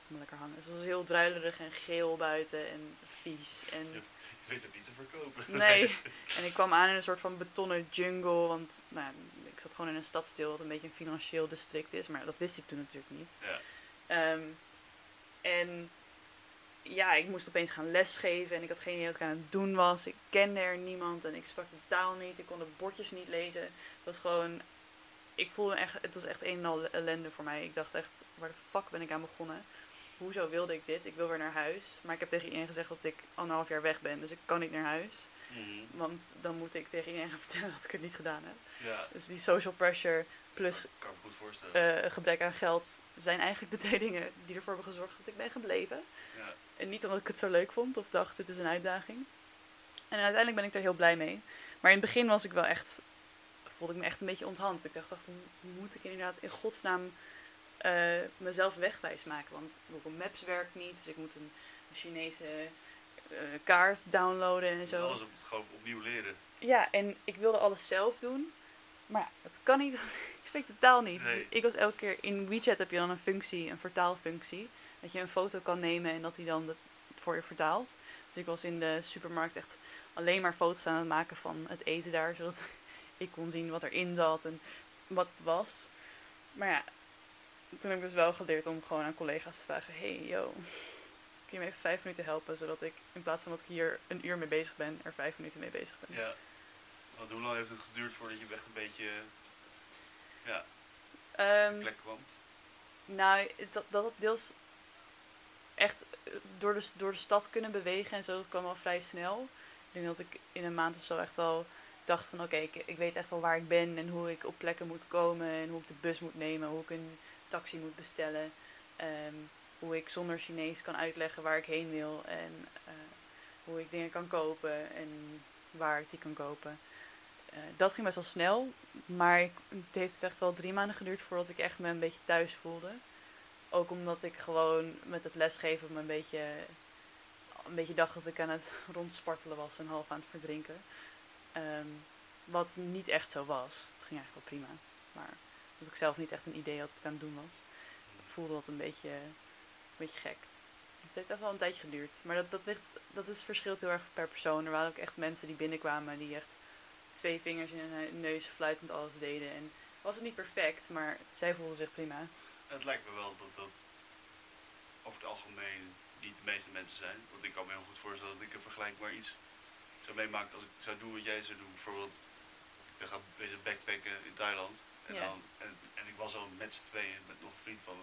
het maar lekker hangen. Dus het was heel druilerig en geel buiten en vies. En Ja. je weet het niet te verkopen. Nee. En ik kwam aan in een soort van betonnen jungle. Want nou, ik zat gewoon in een stadsdeel wat een beetje een financieel district is. Maar dat wist ik toen natuurlijk niet. Ja. Ehm, en ja, ik moest opeens gaan lesgeven. En ik had geen idee wat ik aan het doen was. Ik kende er niemand. En ik sprak de taal niet. Ik kon de bordjes niet lezen. Het was gewoon... Ik voelde echt... Het was echt een en al ellende voor mij. Ik dacht echt, waar de fuck ben ik aan begonnen? Hoezo wilde ik dit? Ik wil weer naar huis. Maar ik heb tegen iedereen gezegd dat ik anderhalf jaar weg ben. Dus ik kan niet naar huis. Mhm. Want dan moet ik tegen iedereen gaan vertellen dat ik het niet gedaan heb. Ja, Dus die social pressure plus kan ik me goed voorstellen. eh, gebrek aan geld zijn eigenlijk de twee dingen die ervoor hebben gezorgd dat ik ben gebleven. ja. En niet omdat ik het zo leuk vond of dacht, dit is een uitdaging. En uiteindelijk ben ik er heel blij mee. Maar in het begin was ik wel echt, voelde ik me echt een beetje onthand. Ik dacht, dacht moet ik inderdaad in godsnaam eh, mezelf wegwijs maken? Want Google Maps werkt niet, dus ik moet een, Chinese eh, kaart downloaden en zo. alles op, gewoon opnieuw leren. Ja, en ik wilde alles zelf doen. Maar ja, dat kan niet. ik spreek de taal niet. Dus ik was elke keer... In WeChat heb je dan een functie, een vertaalfunctie. Dat je een foto kan nemen en dat hij dan voor je vertaalt. Dus ik was in de supermarkt echt alleen maar foto's aan het maken van het eten daar. Zodat ik kon zien wat erin zat en wat het was. Maar ja, toen heb ik dus wel geleerd om gewoon aan collega's te vragen... Hey, yo, kun je me even vijf minuten helpen? Zodat ik in plaats van dat ik hier een uur mee bezig ben, er vijf minuten mee bezig ben. Ja. Want hoe lang heeft het geduurd voordat je echt een beetje ja, op plek kwam? Nou, dat, dat het deels echt eh, door de, door de stad kunnen bewegen en zo, dat kwam al vrij snel. Ik denk dat ik in een maand of zo echt wel dacht van oké, ik, ik weet echt wel waar ik ben en hoe ik op plekken moet komen en hoe ik de bus moet nemen, hoe ik een taxi moet bestellen. ehm, hoe ik zonder Chinees kan uitleggen waar ik heen wil en eh, hoe ik dingen kan kopen en waar ik die kan kopen. Eh, dat ging best wel snel, maar het heeft echt wel drie maanden geduurd voordat ik echt me een beetje thuis voelde. Ook omdat ik gewoon met het lesgeven me een beetje, een beetje dacht dat ik aan het rondspartelen was en half aan het verdrinken. Ehm, wat niet echt zo was. Het ging eigenlijk wel prima. Maar dat ik zelf niet echt een idee had wat ik aan het doen was. Voelde dat een beetje, een beetje gek. Dus het heeft echt wel een tijdje geduurd. Maar dat, dat, ligt, dat is verschilt heel erg per persoon. Er waren ook echt mensen die binnenkwamen die echt twee vingers in hun neus fluitend alles deden. En was het niet perfect, maar zij voelden zich prima. Het lijkt me wel dat dat over het algemeen niet de meeste mensen zijn. Want ik kan me heel goed voorstellen dat ik een vergelijkbaar iets zou meemaken als ik zou doen wat jij zou doen. Bijvoorbeeld, ik ben gaan bezig backpacken in Thailand. En, Ja. dan, en, en ik was al met z'n tweeën, met nog een vriend van me.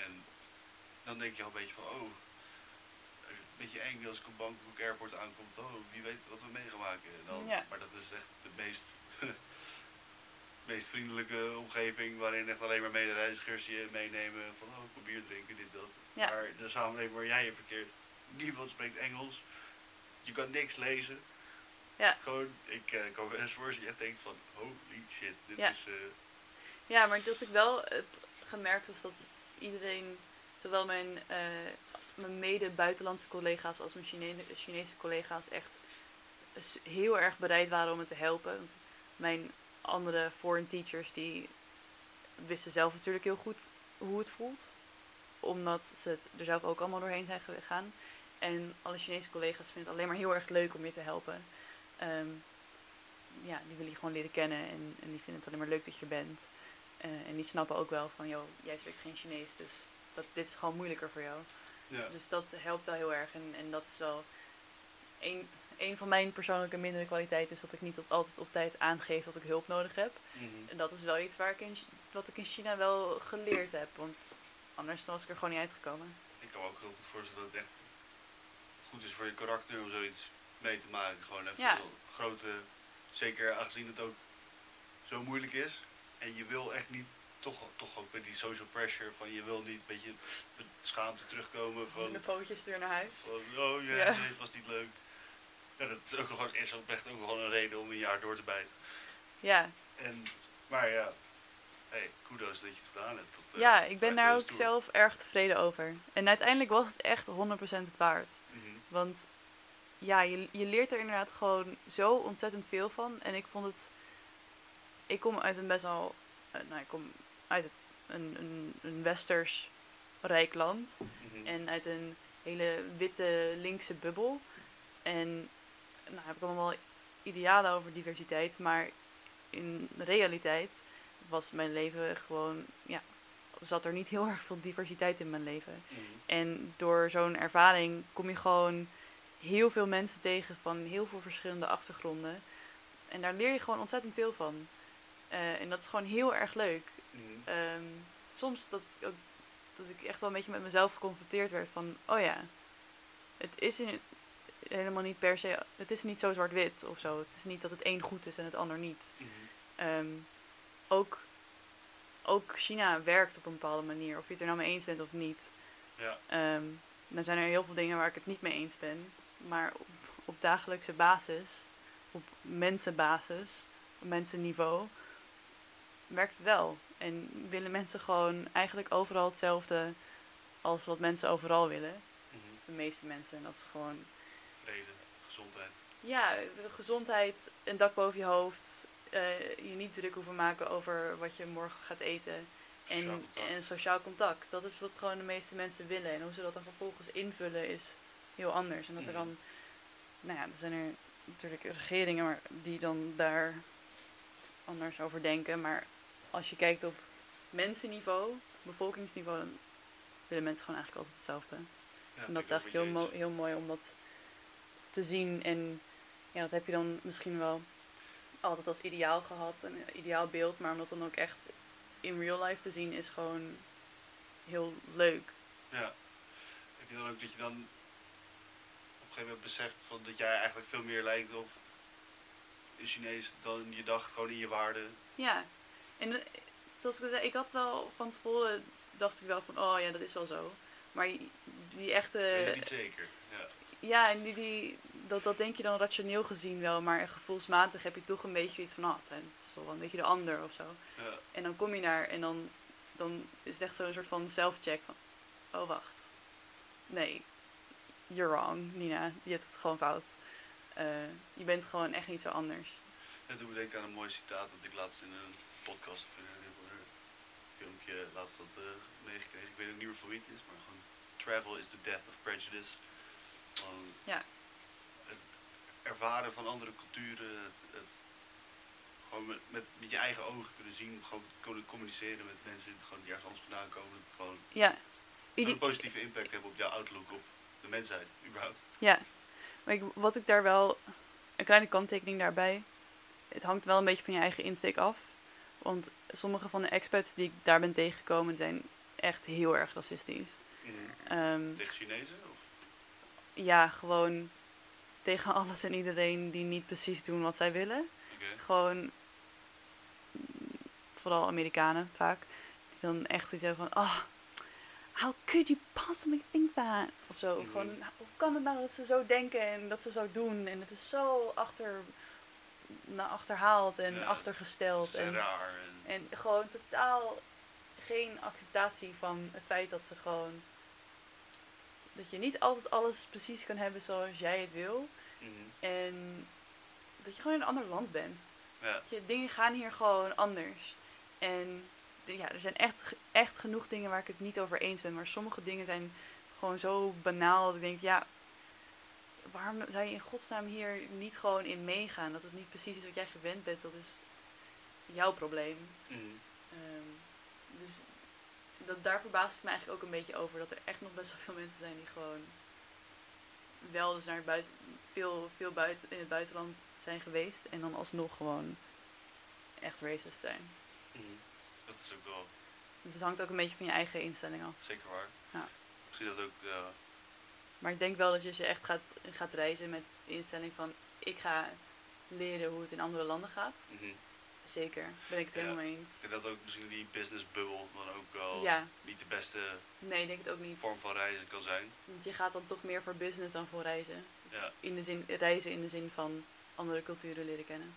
En dan denk je al een beetje van, oh, een beetje eng als ik op Bangkok Airport aankomt. Oh, wie weet wat we mee gaan maken. En dan, Ja. Maar dat is echt de meest, meest vriendelijke omgeving waarin echt alleen maar medereizigers je meenemen van, oh, kom bier drinken, dit, dat. Ja. Maar de samenleving waar jij in verkeert, niemand spreekt Engels. Je kan niks lezen. Ja. Gewoon, ik eh, kan best voorstellen, jij denkt van, holy shit, dit Ja. is... eh, Ja, maar dat ik wel heb gemerkt was dat iedereen, zowel mijn, eh, mijn mede-buitenlandse collega's als mijn Chine Chinese collega's, echt heel erg bereid waren om me te helpen. Want mijn andere foreign teachers, die wisten zelf natuurlijk heel goed hoe het voelt. Omdat ze het er zelf ook allemaal doorheen zijn gegaan. En alle Chinese collega's vinden het alleen maar heel erg leuk om je te helpen. Ehm, ja, die willen je gewoon leren kennen en, en die vinden het alleen maar leuk dat je er bent. Eh, en die snappen ook wel van, joh, jij spreekt geen Chinees, dus dat, dit is gewoon moeilijker voor jou. Ja. Dus dat helpt wel heel erg. En, en dat is wel een, een van mijn persoonlijke mindere kwaliteiten, is dat ik niet op, altijd op tijd aangeef dat ik hulp nodig heb. Mhm. En dat is wel iets waar ik in, wat ik in China wel geleerd heb. Want anders was ik er gewoon niet uitgekomen. Ik kan me ook heel goed voorstellen dat het echt goed is voor je karakter om zoiets mee te maken. Gewoon even Ja. grote, zeker aangezien het ook zo moeilijk is. En je wil echt niet, toch, toch ook met die social pressure van je wil niet een beetje met schaamte terugkomen van, De pootjes er naar huis. van oh ja, Ja. nee, het was niet leuk. Ja, dat is ook gewoon, is oprecht ook gewoon een reden om een jaar door te bijten. Ja, En, maar ja, hey, kudos dat je het gedaan hebt. Dat, eh, ja ik ben daar ook zelf erg tevreden over. En uiteindelijk was het echt 100% het waard. Mhm. Want ja, je, je leert er inderdaad gewoon zo ontzettend veel van. En ik vond het. Ik kom uit een best wel. eh, nou, ik kom uit een, een, een westers rijk land. Mhm. En uit een hele witte linkse bubbel. En nou heb ik allemaal idealen over diversiteit. Maar in realiteit was mijn leven gewoon. Ja, zat er niet heel erg veel diversiteit in mijn leven. Mhm. En door zo'n ervaring kom je gewoon heel veel mensen tegen van heel veel verschillende achtergronden. En daar leer je gewoon ontzettend veel van. Eh, en dat is gewoon heel erg leuk. Mhm. Ehm, soms dat ik, ook, dat ik echt wel een beetje met mezelf geconfronteerd werd van, oh ja, het is in, helemaal niet per se, het is niet zo zwart-wit of zo. Het is niet dat het een goed is en het ander niet. Mhm. Ehm, ook, ook China werkt op een bepaalde manier, of je het er nou mee eens bent of niet. Ja. Ehm, dan zijn er heel veel dingen waar ik het niet mee eens ben. Maar op, op dagelijkse basis, op mensenbasis, op mensenniveau, werkt het wel. En willen mensen gewoon eigenlijk overal hetzelfde als wat mensen overal willen. Mhm. De meeste mensen. En dat is gewoon Vrede, gezondheid. ja, gezondheid, een dak boven je hoofd. eh, je niet druk hoeven maken over wat je morgen gaat eten. Sociaal En, contact. en sociaal contact. Dat is wat gewoon de meeste mensen willen. En hoe ze dat dan vervolgens invullen is heel anders. En dat er Mhm. dan, nou ja, er zijn er natuurlijk regeringen maar die dan daar anders over denken. Maar als je kijkt op mensenniveau, bevolkingsniveau, dan willen mensen gewoon eigenlijk altijd hetzelfde. Ja, En dat is eigenlijk heel, mo- heel mooi om dat te zien. En ja, dat heb je dan misschien wel altijd als ideaal gehad, een ideaal beeld. Maar om dat dan ook echt in real life te zien, is gewoon heel leuk. Ja. Heb je dan ook dat je dan een gegeven moment beseft van dat jij eigenlijk veel meer lijkt op een Chinees dan je dacht, gewoon in je waarden? Ja, en eh, zoals ik al zei, ik had wel van tevoren, dacht ik wel van, oh ja, dat is wel zo. Maar die- echte... Weet je niet zeker. Ja. Ja, en die, die, dat, dat denk je dan rationeel gezien wel, maar gevoelsmatig heb je toch een beetje iets van, ah, het, is toch wel een beetje de ander of zo. Ja. En dan kom je daar en dan, dan is het echt zo'n soort van self-check van, oh wacht, nee, you're wrong, Nina, je hebt het gewoon fout. Eh, je bent gewoon echt niet zo anders. En toen denk ik aan een mooi citaat dat ik laatst in een podcast of in een filmpje laatst had eh, meegekregen. Ik weet ook niet meer van wie het is, maar gewoon travel is the death of prejudice. Gewoon Ja. het ervaren van andere culturen, het, het gewoon met, met, met je eigen ogen kunnen zien, gewoon kunnen communiceren met mensen die gewoon ergens anders vandaan komen. Dat het gewoon Ja, zo'n ide- positieve impact hebben op jouw outlook op de mensheid, überhaupt. ja. Maar ik, wat ik daar wel, een kleine kanttekening daarbij, het hangt wel een beetje van je eigen insteek af. Want sommige van de expats die ik daar ben tegengekomen zijn echt heel erg racistisch. Ehm, Tegen Chinezen? Of? ja, gewoon tegen alles en iedereen die niet precies doen wat zij willen. Gewoon, mm, vooral Amerikanen vaak, die dan echt iets hebben van, oh, how could you possibly think that? Of zo, Mhm. gewoon, "Nou, hoe kan het nou dat ze zo denken en dat ze zo doen? En het is zo achter, nou, achterhaald en Ja, achtergesteld. En, raar. En, en gewoon totaal geen acceptatie van het feit dat ze gewoon. Dat je niet altijd alles precies kan hebben zoals jij het wil. Mhm. En dat je gewoon in een ander land bent. Ja. Dat je, dingen gaan hier gewoon anders. En ja, er zijn echt, echt genoeg dingen waar ik het niet over eens ben. Maar sommige dingen zijn gewoon zo banaal dat ik denk, ja, waarom zou je in godsnaam hier niet gewoon in meegaan? Dat het niet precies is wat jij gewend bent, dat is jouw probleem. Mhm. Ehm, dus dat, daar verbaast ik me eigenlijk ook een beetje over. Dat er echt nog best wel veel mensen zijn die gewoon wel dus naar het buiten, veel, veel buiten, in het buitenland zijn geweest. En dan alsnog gewoon echt racist zijn. Mhm. Dat is ook wel Dus het hangt ook een beetje van je eigen instelling af. zeker waar. Ja. Misschien dat ook, ja, Maar ik denk wel dat je als je echt gaat, gaat reizen met de instelling van ik ga leren hoe het in andere landen gaat. mhm. Zeker, ben ik het Ja. helemaal eens. Ik denk dat ook misschien die business bubble dan ook wel Ja, niet de beste nee, ik denk het ook niet. vorm van reizen kan zijn. Want je gaat dan toch meer voor business dan voor reizen. Ja. In de zin, reizen in de zin van andere culturen leren kennen.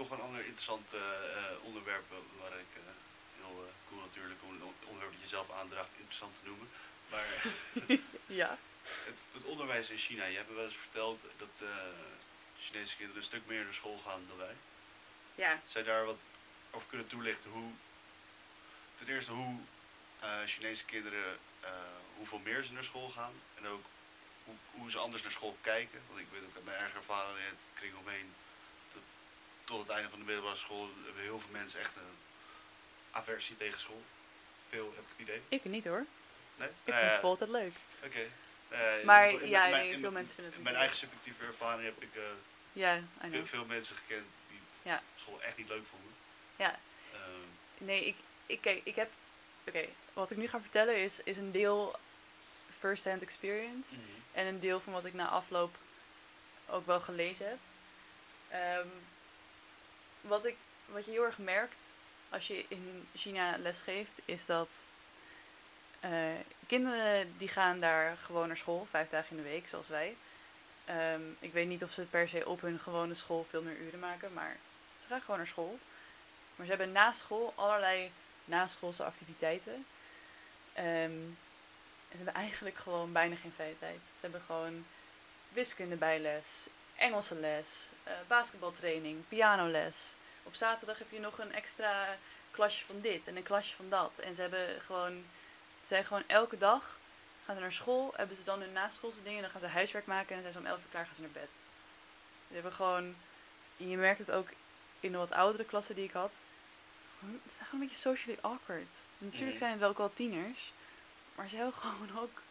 Nog een ander interessant eh, eh, onderwerp waar ik eh, heel cool natuurlijk om een on- onderwerp dat je zelf aandraagt interessant te noemen. Maar Ja. het, het onderwijs in China. Je hebt me wel eens verteld dat Chinese kinderen een stuk meer naar school gaan dan wij. Ja, Zou je daar wat over kunnen toelichten hoe, ten eerste hoe Chinese kinderen, hoeveel meer ze naar school gaan en ook hoe, hoe ze anders naar school kijken. Want ik weet ook uit mijn eigen ervaring in het kring omheen, tot het einde van de middelbare school hebben heel veel mensen echt een aversie tegen school. Veel heb ik het idee. ik niet hoor. Nee? Ik Nou vind ja, school altijd leuk. Oké. Eh, Maar in ja, mijn- nee, in veel mensen vinden het In mijn leuk. eigen subjectieve ervaring heb ik eh, Ja, veel, veel mensen gekend die Ja. school echt niet leuk vonden. Ja. Ehm, Nee, ik, ik, kijk, ik heb... Oké, wat ik nu ga vertellen is, is een deel first-hand experience. mhm. En een deel van wat ik na afloop ook wel gelezen heb. Ehm, wat, ik, wat je heel erg merkt als je in China les geeft, is dat eh, kinderen die gaan daar gewoon naar school, vijf dagen in de week, zoals wij. Ehm, ik weet niet of ze per se op hun gewone school veel meer uren maken, maar ze gaan gewoon naar school. Maar ze hebben na school allerlei naschoolse activiteiten. Ehm, en ze hebben eigenlijk gewoon bijna geen vrije tijd. Ze hebben gewoon wiskunde bijles, Engelse les, eh, basketbaltraining, pianoles. Op zaterdag heb je nog een extra klasje van dit en een klasje van dat. En ze hebben gewoon, ze zijn gewoon elke dag gaan ze naar school, hebben ze dan hun naschoolse dingen, dan gaan ze huiswerk maken en dan zijn ze om 11 uur klaar, gaan ze naar bed. Ze hebben gewoon, je merkt het ook in de wat oudere klassen die ik had, het zijn gewoon een beetje socially awkward. Natuurlijk Mhm. zijn het wel ook wel tieners, maar ze hebben gewoon ook,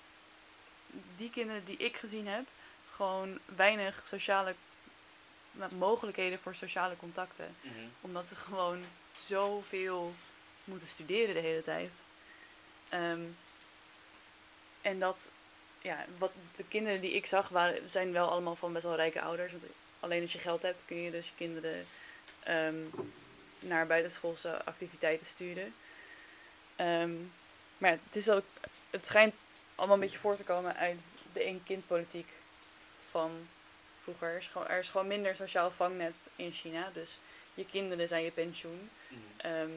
die kinderen die ik gezien heb, gewoon weinig sociale nou, mogelijkheden voor sociale contacten. Mhm. Omdat ze gewoon zoveel moeten studeren de hele tijd. Ehm, en dat, ja, wat de kinderen die ik zag waren, zijn wel allemaal van best wel rijke ouders. Want alleen als je geld hebt kun je dus je kinderen ehm, naar buitenschoolse activiteiten sturen. Ehm, maar ja, het, is ook, het schijnt allemaal een beetje voor te komen uit de één-kind-politiek van vroeger. Er is, gewoon, er is gewoon minder sociaal vangnet in China. Dus je kinderen zijn je pensioen. Mhm. Ehm,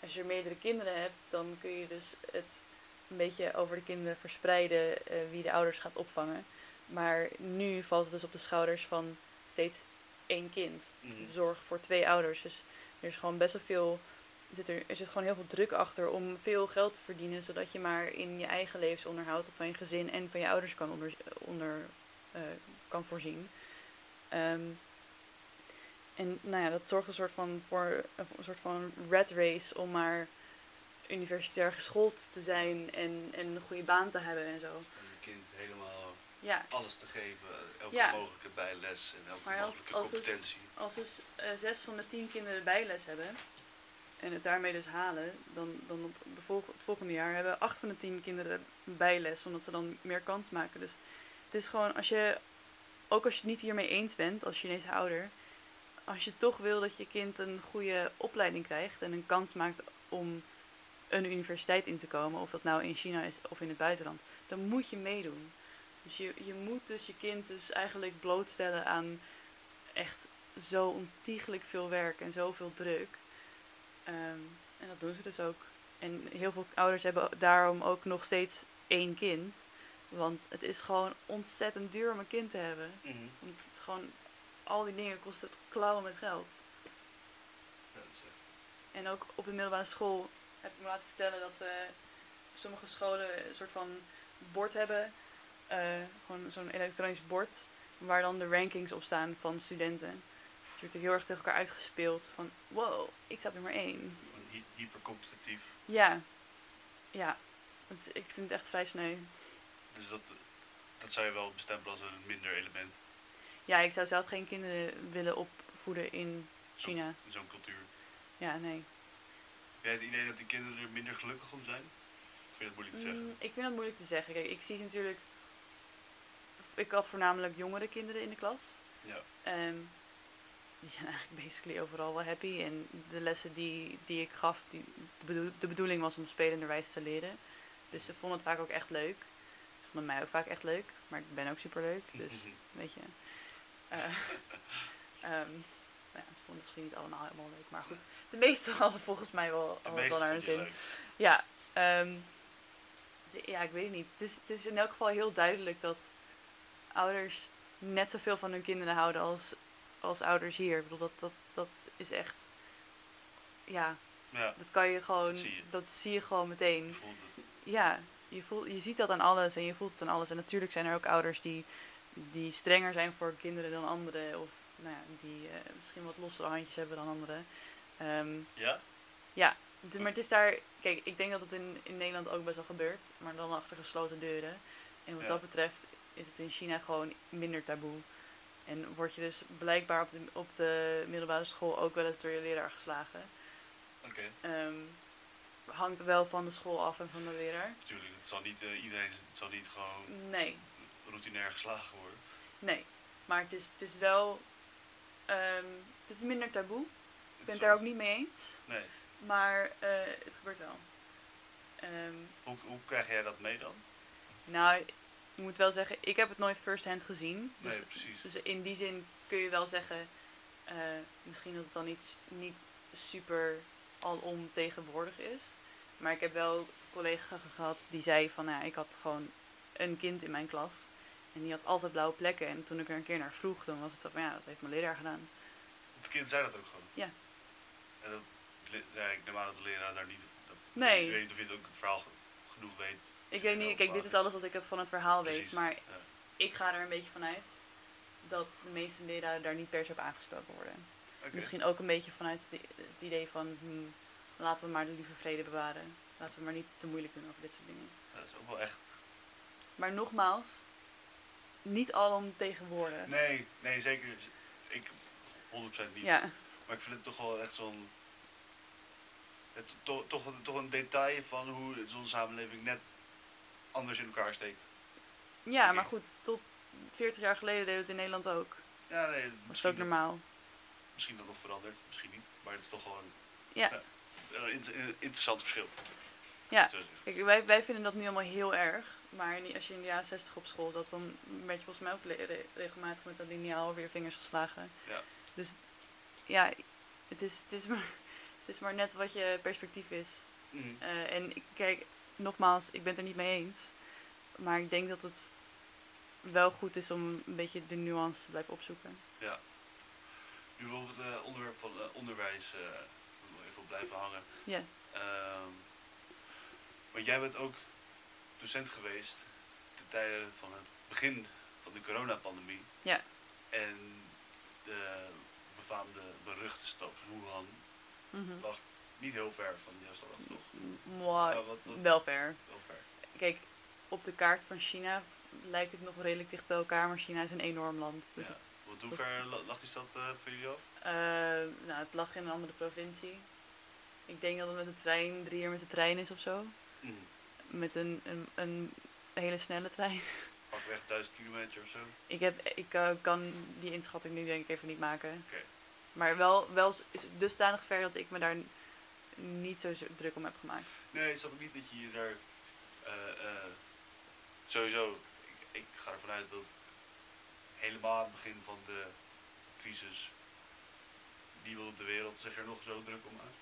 als je meerdere kinderen hebt, dan kun je dus het een beetje over de kinderen verspreiden eh, wie de ouders gaat opvangen. Maar nu valt het dus op de schouders van steeds één kind. Mhm. De zorg voor twee ouders. Dus er is gewoon best wel veel. Zit er, er zit gewoon heel veel druk achter om veel geld te verdienen, zodat je maar in je eigen levensonderhoud, dat van je gezin en van je ouders kan, onder, onder, eh, kan voorzien. Ehm, en nou ja, dat zorgt een soort van voor een soort van rat race om maar universitair geschoold te zijn en, en een goede baan te hebben en zo. Om je kind helemaal Ja, alles te geven, elke Ja. mogelijke bijles en elke Maar als- mogelijke als dus- competentie. als dus eh, zes van de tien kinderen bijles hebben en het daarmee dus halen, dan, dan op de volg- het volgende jaar hebben acht van de tien kinderen bijles, omdat ze dan meer kans maken. Dus het is gewoon, als je, ook als je het niet hiermee eens bent als Chinese ouder, als je toch wil dat je kind een goede opleiding krijgt en een kans maakt om een universiteit in te komen, of dat nou in China is of in het buitenland, dan moet je meedoen. Dus je, je moet dus je kind dus eigenlijk blootstellen aan echt zo ontiegelijk veel werk en zoveel druk. Ehm, en dat doen ze dus ook. En heel veel ouders hebben daarom ook nog steeds één kind. Want het is gewoon ontzettend duur om een kind te hebben. Mhm. Want het gewoon, al die dingen kosten klauwen met geld. Ja, dat is echt... En ook op de middelbare school heb ik me laten vertellen dat ze op sommige scholen een soort van bord hebben. eh, gewoon zo'n elektronisch bord. Waar dan de rankings op staan van studenten. Het wordt heel erg tegen elkaar uitgespeeld. Van, wow, ik sta op nummer één. Gewoon hy- hypercompetitief. Ja. Ja. Het, ik vind het echt vrij sneu. Dus dat, dat zou je wel bestempelen als een minder element Ja, ik zou zelf geen kinderen willen opvoeden in China. in zo'n cultuur. Ja, nee. Heb jij het idee dat die kinderen er minder gelukkig om zijn? Of vind je dat moeilijk te zeggen? Mm, ik vind dat moeilijk te zeggen. Kijk, ik zie natuurlijk... Ik had voornamelijk jongere kinderen in de klas. Ja. Ehm, die zijn eigenlijk basically overal wel happy. En de lessen die, die ik gaf, die, de bedoeling was om spelenderwijs te leren. Dus ze vonden het vaak ook echt leuk. Vonden mij ook vaak echt leuk. Maar ik ben ook super leuk. Dus, weet je. Eh, ehm, nou ja, ze vonden het misschien niet allemaal helemaal leuk. Maar goed, de meesten hadden volgens mij wel, meeste wel naar hun zin. leuk. Ja, ehm, ja, ik weet het niet. Het is, het is in elk geval heel duidelijk dat ouders net zoveel van hun kinderen houden als, als ouders hier. Ik bedoel, dat, dat, dat is echt. Ja, Ja, dat kan je gewoon. Dat zie je. dat zie je gewoon meteen. je. Ja, je, voelt, je ziet dat aan alles en je voelt het aan alles. En natuurlijk zijn er ook ouders die, die strenger zijn voor kinderen dan anderen. Of nou ja, die eh, misschien wat lossere handjes hebben dan anderen. Ehm, Ja? ja, maar het is daar... Kijk, ik denk dat het in, in Nederland ook best wel gebeurt. Maar dan achter gesloten deuren. En wat Ja. dat betreft is het in China gewoon minder taboe. En word je dus blijkbaar op de, op de middelbare school ook wel eens door je leraar geslagen. Oké, Ehm, hangt wel van de school af en van de leraar. natuurlijk. Het zal niet, eh, iedereen het zal niet gewoon Nee, routinair geslagen worden. nee. Maar het is, het is wel... ehm, het is minder taboe. Ik ben het daar ook niet mee eens. Nee. Maar eh, het gebeurt wel. Ehm, Hoe, hoe krijg jij dat mee dan? nou, ik moet wel zeggen, ik heb het nooit first hand gezien. Dus, Nee, precies. dus in die zin kun je wel zeggen, eh, misschien dat het dan niet, niet super alom tegenwoordig is. Maar ik heb wel een collega gehad die zei van, nou ja, ik had gewoon een kind in mijn klas. En die had altijd blauwe plekken. En toen ik er een keer naar vroeg, dan was het zo van, ja, dat heeft mijn leraar gedaan. Het kind zei dat ook gewoon. Ja. En dat, ja, ik neem aan dat de leraar daar niet... Dat, Nee. Ik weet niet of je het ook het verhaal ge- genoeg weet. Ik weet niet, kijk, dit is alles wat ik het van het verhaal weet. Maar ja. ik ga er een beetje vanuit dat de meeste leraren daar niet per se op aangesproken worden. Misschien ook een beetje vanuit het, idee van hmm, laten we maar de lieve vrede bewaren. Laten we maar niet te moeilijk doen over dit soort dingen. Dat is ook wel echt... Maar nogmaals, niet alom tegenwoordig. Nee, nee, zeker. Ik 100% niet. Ja, Maar ik vind het toch wel echt zo'n... Toch, een- toch een detail van hoe zo'n samenleving net anders in elkaar steekt. ja maar goed, tot 40 jaar geleden deden we het in Nederland ook. Ja, nee, Was het misschien ook dat, normaal. Misschien dat nog veranderd, misschien niet. Maar het is toch gewoon Ja, een int- een interessant verschil. ja. Kijk, wij, wij vinden dat nu allemaal heel erg. Maar als je in de jaren 60 op school zat, dan werd je volgens mij ook re- regelmatig met dat lineaal je vingers geslagen. Ja. Dus ja, het is, het, is maar, het is maar net wat je perspectief is. Mhm. Eh, en ik- kijk, nogmaals, ik ben het er niet mee eens. Maar ik denk dat het wel goed is om een beetje de nuance te blijven opzoeken. Ja. Nu bijvoorbeeld het eh, onderwerp van eh, onderwijs, wel even op blijven hangen. Ja. Ehm, want jij bent ook docent geweest ten tijde van het begin van de coronapandemie. Ja. En de befaamde, beruchte stad Wuhan Mhm. lag niet heel ver van jouw stad af, toch? Moi, wat, wat- wel ver. wel ver. Kijk, op de kaart van China lijkt het nog redelijk dicht bij elkaar, maar China is een enorm land. Dus ja. Want hoe ver la- lag die stad eh, voor jullie af? Eh, nou, het lag in een andere provincie. Ik denk dat het met de trein, drie uur met de trein is of zo. Mhm. Met een, een, een hele snelle trein. Pakweg duizend kilometer of zo. Ik, heb, ik eh, kan die inschatting nu denk ik even niet maken. Oké. Maar wel, wel is dusdanig ver dat ik me daar niet zo druk om heb gemaakt. Nee, snap ik niet dat je je daar sowieso. Ik, ik ga ervan uit dat helemaal aan het begin van de crisis niemand op de wereld zich er nog zo druk om maakt.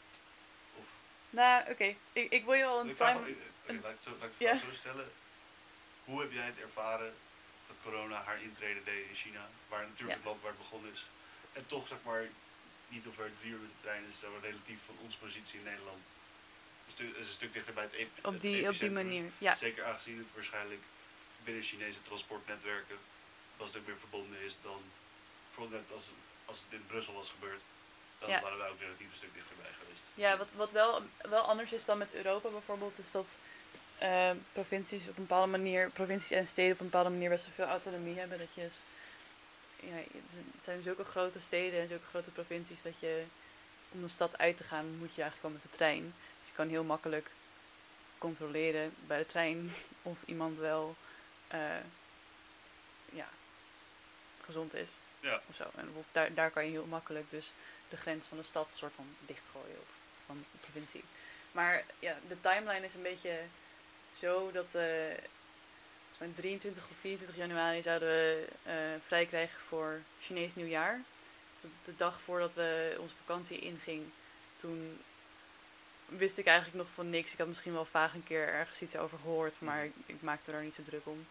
Of Nou, oké. Ik, ik wil je wel een time... een- laat ik het zo, laat ik de vraag zo stellen. Hoe heb jij het ervaren dat corona haar intrede deed in China, waar natuurlijk het land waar het begonnen is, en toch zeg maar niet over drie uur met de trein is, dat relatief van onze positie in Nederland is een stuk dichter bij het, het Op die, op die manier. Ja, Zeker aangezien het waarschijnlijk binnen Chinese transportnetwerken wel een stuk meer verbonden is dan bijvoorbeeld net als, als het in Brussel was gebeurd, dan Ja. waren wij ook relatief een stuk dichterbij geweest. Ja, wat, wat wel, wel anders is dan met Europa bijvoorbeeld, is dat eh, provincies op een bepaalde manier, provincies en steden op een bepaalde manier best wel veel autonomie hebben. Dat je, ja, het het zijn zulke grote steden en zulke grote provincies dat je, om de stad uit te gaan, moet je eigenlijk wel met de trein. Dus je kan heel makkelijk controleren bij de trein of iemand wel, eh, ja, gezond is. Ja. Of zo. En of daar, daar kan je heel makkelijk dus de grens van de stad soort van dichtgooien of van de provincie. Maar ja, de timeline is een beetje zo dat eh volgens mij 23 of 24 januari zouden we eh, vrij krijgen voor Chinees nieuwjaar. Dus de dag voordat we onze vakantie inging, toen wist ik eigenlijk nog van niks. Ik had misschien wel vaag een keer ergens iets over gehoord, maar ik maakte er niet zo druk om.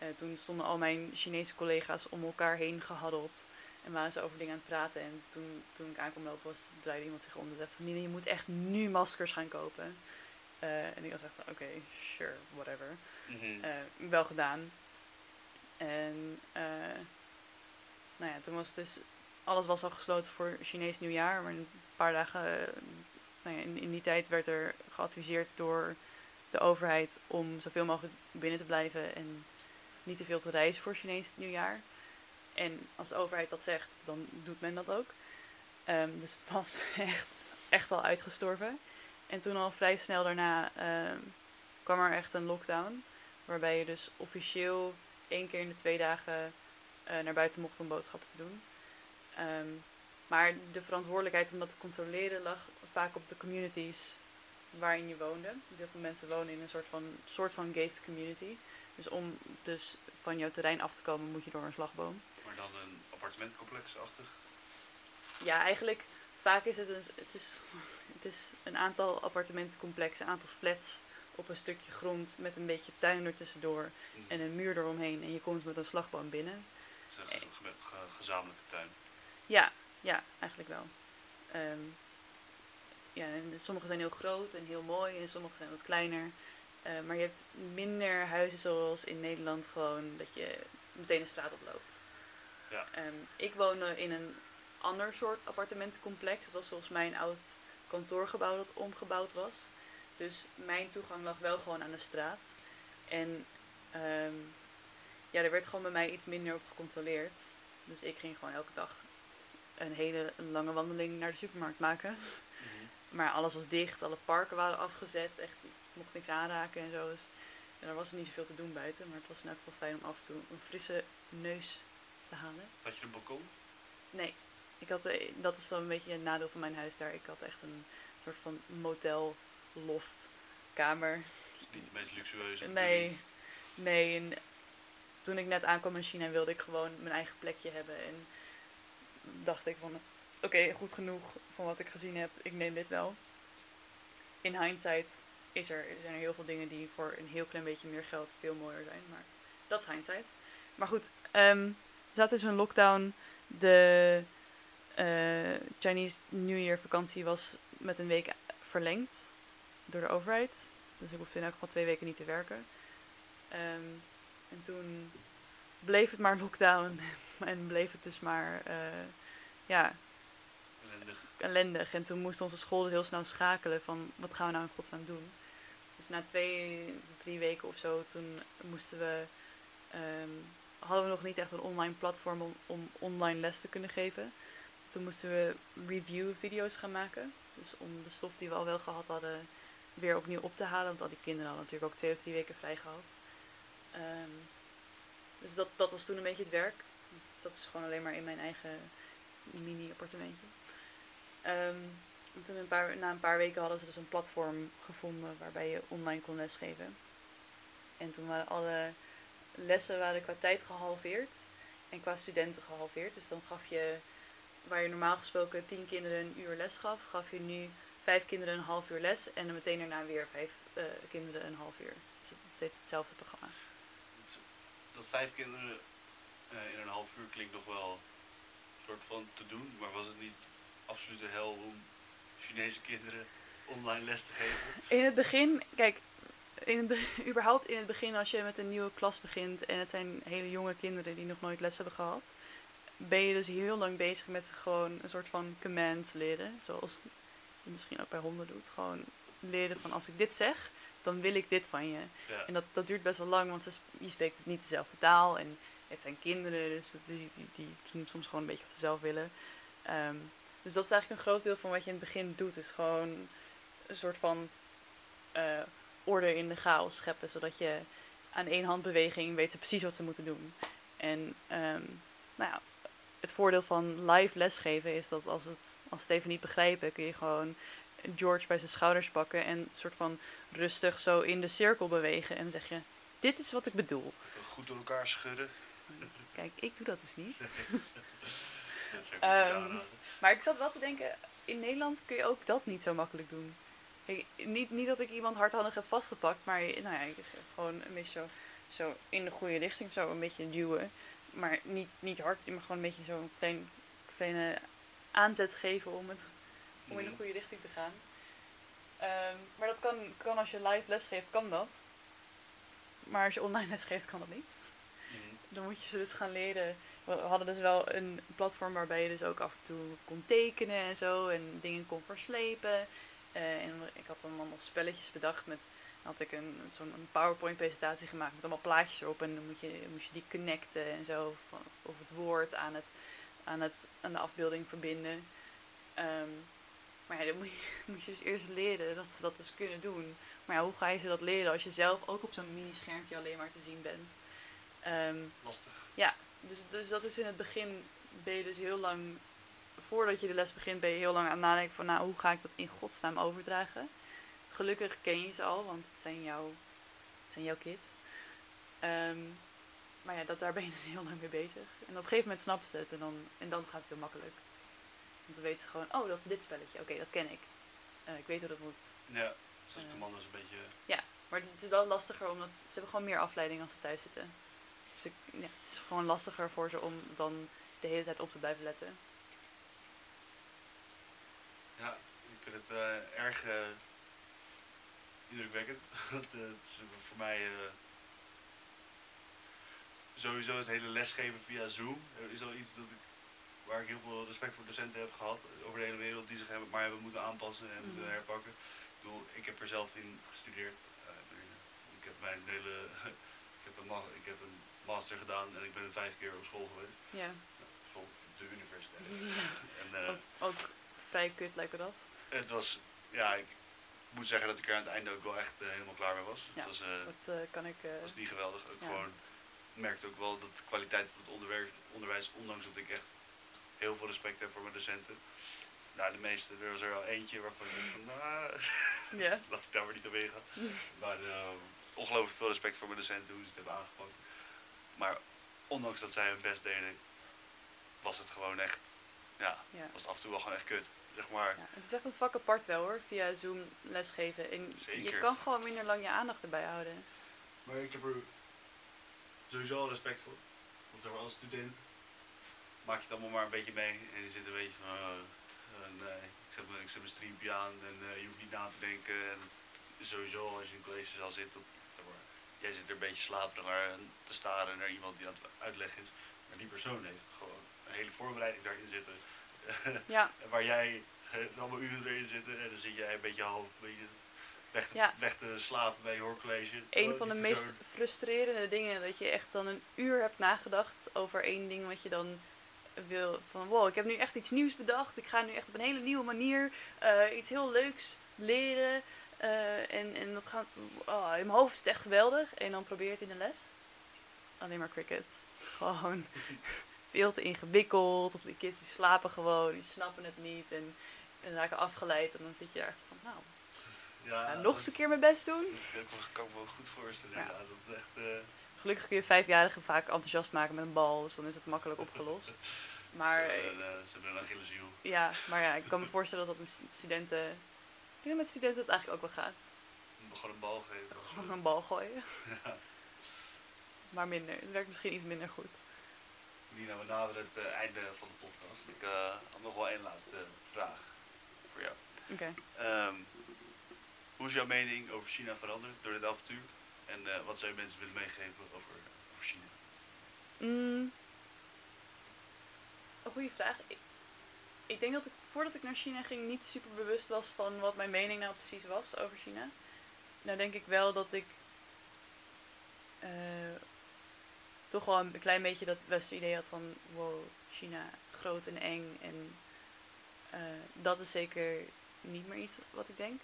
Eh, toen stonden al mijn Chinese collega's om elkaar heen gehaddeld. En waren ze over dingen aan het praten. En toen, toen ik aankwam lopen, was, draaide iemand zich om en zei van... Nina, je moet echt nu maskers gaan kopen. Eh, en ik was echt van, oké, sure, whatever. Mhm. Eh, wel gedaan. En nou ja, toen was het dus... Alles was al gesloten voor Chinees nieuwjaar. Maar een paar dagen... nou ja, in, in die tijd werd er geadviseerd door de overheid... om zoveel mogelijk binnen te blijven en niet te veel te reizen voor Chinees nieuwjaar. En als de overheid dat zegt, dan doet men dat ook. Ehm, dus het was echt, echt al uitgestorven. En toen al vrij snel daarna ehm, kwam er echt een lockdown. Waarbij je dus officieel één keer in de twee dagen eh, naar buiten mocht om boodschappen te doen. Ehm, maar de verantwoordelijkheid om dat te controleren lag vaak op de communities waarin je woonde. Dus heel veel mensen wonen in een soort van, soort van gated community. Dus om dus van jouw terrein af te komen moet je door een slagboom. Maar dan een appartementcomplex-achtig. Ja, eigenlijk vaak is het een, het is, het is een aantal appartementencomplexen, een aantal flats op een stukje grond met een beetje tuin ertussendoor Mhm. en een muur eromheen. En je komt met een slagboom binnen. Is een gez- ge- ge- gezamenlijke tuin. Ja, ja, eigenlijk wel. Ehm, ja, en sommige zijn heel groot en heel mooi en sommige zijn wat kleiner. Eh, maar je hebt minder huizen zoals in Nederland gewoon dat je meteen de straat oploopt. Ja. Ehm, ik woonde in een ander soort appartementencomplex. Het was volgens mij een oud kantoorgebouw dat omgebouwd was. Dus mijn toegang lag wel gewoon aan de straat. En ehm, ja, er werd gewoon bij mij iets minder op gecontroleerd. Dus ik ging gewoon elke dag een hele lange wandeling naar de supermarkt maken. Maar alles was dicht, alle parken waren afgezet. Echt, ik mocht niks aanraken en zo. Dus ja, er was niet zoveel te doen buiten. Maar het was in elk geval fijn om af en toe een frisse neus te halen. Had je een balkon? Nee, ik had, eh, dat is dan een beetje een nadeel van mijn huis daar. Ik had echt een soort van motel, loft, kamer. Niet de meest luxueuze. Nee, nee. En toen ik net aankwam in China wilde ik gewoon mijn eigen plekje hebben. En dacht ik van, oké, goed genoeg van wat ik gezien heb. Ik neem dit wel. In hindsight is er, zijn er heel veel dingen die voor een heel klein beetje meer geld veel mooier zijn. Maar dat is hindsight. Maar goed, ehm, we zaten in zo'n lockdown. De eh, Chinese New Year vakantie was met een week verlengd door de overheid. Dus ik hoefde in elk geval twee weken niet te werken. Ehm, en toen bleef het maar lockdown. en bleef het dus maar eh, ja, Ellendig. En toen moest onze school dus heel snel schakelen van wat gaan we nou in godsnaam doen. Dus na twee, drie weken of zo, toen moesten we, ehm, hadden we nog niet echt een online platform om, om online les te kunnen geven. Toen moesten we review video's gaan maken. Dus om de stof die we al wel gehad hadden weer opnieuw op te halen. Want al die kinderen hadden natuurlijk ook twee of drie weken vrij gehad. Ehm, dus dat, dat was toen een beetje het werk. Dat is gewoon alleen maar in mijn eigen mini-appartementje. Ehm, en toen een na een paar weken hadden ze dus een platform gevonden waarbij je online kon lesgeven. En toen waren alle lessen waren qua tijd gehalveerd en qua studenten gehalveerd. Dus dan gaf je, waar je normaal gesproken tien kinderen een uur les gaf, gaf je nu vijf kinderen een half uur les en dan meteen daarna weer vijf eh, kinderen een half uur. Dus steeds hetzelfde programma. Dat is- Dat vijf kinderen eh, in een half uur klinkt nog wel een soort van te doen. Maar was het niet absolute hel om Chinese kinderen online les te geven? In het begin, kijk, in het, be- überhaupt in het begin als je met een nieuwe klas begint en het zijn hele jonge kinderen die nog nooit les hebben gehad, ben je dus heel lang bezig met gewoon een soort van command leren. Zoals je misschien ook bij honden doet. Gewoon leren van als ik dit zeg, dan wil ik dit van je. Ja. En dat, dat duurt best wel lang, want ze je spreekt niet dezelfde taal. En het zijn kinderen, dus die, die, die doen soms gewoon een beetje wat ze zelf willen. Ehm, dus dat is eigenlijk een groot deel van wat je in het begin doet. Is gewoon een soort van eh, orde in de chaos scheppen. Zodat je aan één handbeweging weet ze precies wat ze moeten doen. En ehm, nou ja, het voordeel van live lesgeven is dat als, het, als ze het even niet begrijpen, kun je gewoon George bij zijn schouders pakken en een soort van rustig zo in de cirkel bewegen. En zeg je, dit is wat ik bedoel. Goed door elkaar schudden. Kijk, ik doe dat dus niet. Ehm. Maar ik zat wel te denken, in Nederland kun je ook dat niet zo makkelijk doen. Kijk, niet, niet dat ik iemand hardhandig heb vastgepakt, maar nou ja, gewoon een beetje zo, zo in de goede richting zo een beetje duwen. Maar niet, niet hard, maar gewoon een beetje zo'n klein, kleine aanzet geven om, het, om in de Mhm. goede richting te gaan. Ehm, maar dat kan, kan als je live les geeft, kan dat. Maar als je online les geeft, kan dat niet. Mhm. Dan moet je ze dus gaan leren. We hadden dus wel een platform waarbij je dus ook af en toe kon tekenen en zo. En dingen kon verslepen. Eh, en ik had dan allemaal spelletjes bedacht met... Dan had ik een, zo'n een PowerPoint presentatie gemaakt met allemaal plaatjes erop. En dan moet je, moest je die connecten en zo. Van, of het woord aan, het, aan, het, aan de afbeelding verbinden. Ehm, maar ja, dan moet je, moet je dus eerst leren dat ze dat dus kunnen doen. Maar ja, hoe ga je ze dat leren als je zelf ook op zo'n mini-schermpje alleen maar te zien bent? Ehm, Lastig. Dus, dus dat is in het begin, ben je dus heel lang, voordat je de les begint, ben je heel lang aan het nadenken van, nou, hoe ga ik dat in godsnaam overdragen? Gelukkig ken je ze al, want het zijn jouw, het zijn jouw kids. Ehm, maar ja, dat, daar ben je dus heel lang mee bezig. En op een gegeven moment snappen ze het en dan, en dan gaat het heel makkelijk. Want dan weten ze gewoon, oh, dat is dit spelletje. Oké, dat ken ik. Eh, ik weet hoe dat moet. Ja, zoals Eh. commando's een beetje... Maar het is, het is wel lastiger, omdat ze hebben gewoon meer afleiding als ze thuis zitten. Dus ik- ja, het is gewoon lastiger voor ze om dan de hele tijd op te blijven letten. Ja, ik vind het eh, erg eh, indrukwekkend. Want eh, het is voor mij sowieso het hele lesgeven via Zoom is al iets dat ik, waar ik heel veel respect voor docenten heb gehad over de hele wereld die zich hebben, maar hebben moeten aanpassen en moeten Mhm. herpakken. Ik bedoel, ik heb er zelf in gestudeerd. Ik heb mijn hele, ik heb, een ik heb een master gedaan en ik ben vijf keer op school geweest. Ja. School, de universiteit. ja. En, eh, Ook, ook vrij kut lijkt me dat. het was, ja, ik moet zeggen dat ik er aan het einde ook wel echt eh, helemaal klaar mee was. Ja, Het was, eh, Dat kan ik... was niet geweldig. Ook ja. gewoon, ik merkte ook wel dat de kwaliteit van het onderwijs, onderwijs, ondanks dat ik echt heel veel respect heb voor mijn docenten. Nou, de meeste, er was er wel eentje waarvan ik denk van, nou, laat ik daar maar niet op ingaan. Maar ongelooflijk veel respect voor mijn docenten, hoe ze het hebben aangepakt. Maar ondanks dat zij hun best deden, was het gewoon echt, ja, ja. was het af en toe wel gewoon echt kut. Zeg maar, Ja, het is echt een vak apart wel hoor, via Zoom lesgeven. En je Zeker. kan gewoon minder lang je aandacht erbij houden. Maar ik heb er sowieso al respect voor. Want zeg maar, als student maak je het allemaal maar een beetje mee. En je zit een beetje van, oh, eh, nee, ik zet, mijn, ik zet mijn streampje aan en eh, je hoeft niet na te denken. En sowieso als je in een collegezaal zit, dat, jij zit er een beetje slaperig naar te staren naar iemand die aan het uitleggen is. Maar die persoon heeft gewoon een hele voorbereiding daarin zitten. Ja, waar jij het allemaal uren erin zitten en dan zit jij een beetje half een beetje weg, te, Ja. weg te slapen bij je hoorcollege. een van de meest frustrerende dingen dat je echt dan een uur hebt nagedacht over één ding wat je dan wil van wow, ik heb nu echt iets nieuws bedacht. Ik ga nu echt op een hele nieuwe manier eh, iets heel leuks leren. Eh, en, en dat gaat, oh, in mijn hoofd is het echt geweldig. En dan probeer je het in de les. Alleen maar cricket. Gewoon veel te ingewikkeld. Of die kids die slapen gewoon, die snappen het niet. En, en raken afgeleid. En dan zit je daar echt van, nou, Ja, nou, nog eens een keer mijn best doen. Dat kan ik, me- wel goed voorstellen, Ja. inderdaad. Dat echt, eh, Gelukkig kun je vijfjarigen vaak enthousiast maken met een bal, dus dan is het makkelijk opgelost. Maar, ze, eh, hebben een, ze hebben een Achilleshiel. ja, maar ja, ik kan me voorstellen dat dat stu- studenten... Ik denk dat met studenten het eigenlijk ook wel gaat. Gewoon een bal geven. Gewoon een bal gooien. Ja. Maar minder. Het werkt misschien iets minder goed. Nina, we naderen het eh, einde van de podcast. Ik eh, had nog wel één laatste vraag voor jou. Oké. Ehm, hoe is jouw mening over China veranderd door dit avontuur? En eh, wat zou je mensen willen meegeven over, over China? Mm. goede vraag. Ik, ik denk dat ik voordat ik naar China ging niet super bewust was van wat mijn mening nou precies was over China. Nou denk ik wel dat ik eh, toch wel een klein beetje dat beste idee had van wow, China groot en eng. En eh, dat is zeker niet meer iets wat ik denk.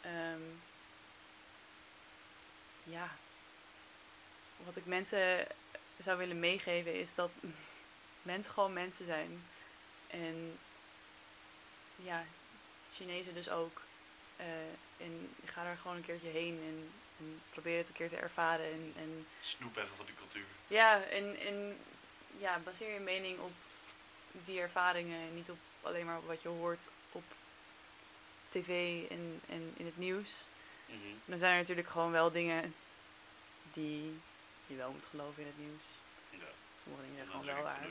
Ehm, ja, wat ik mensen zou willen meegeven is dat mensen gewoon mensen zijn. En ja, Chinezen dus ook. Eh, en ga daar gewoon een keertje heen en, en probeer het een keer te ervaren. En, en Snoep even van die cultuur. ja, en, en ja, baseer je mening op die ervaringen en niet op alleen maar op wat je hoort op tv en, en in het nieuws. Mhm. Dan zijn er natuurlijk gewoon wel dingen die je wel moet geloven in het nieuws. Ja. Sommige dingen zijn gewoon wel waar.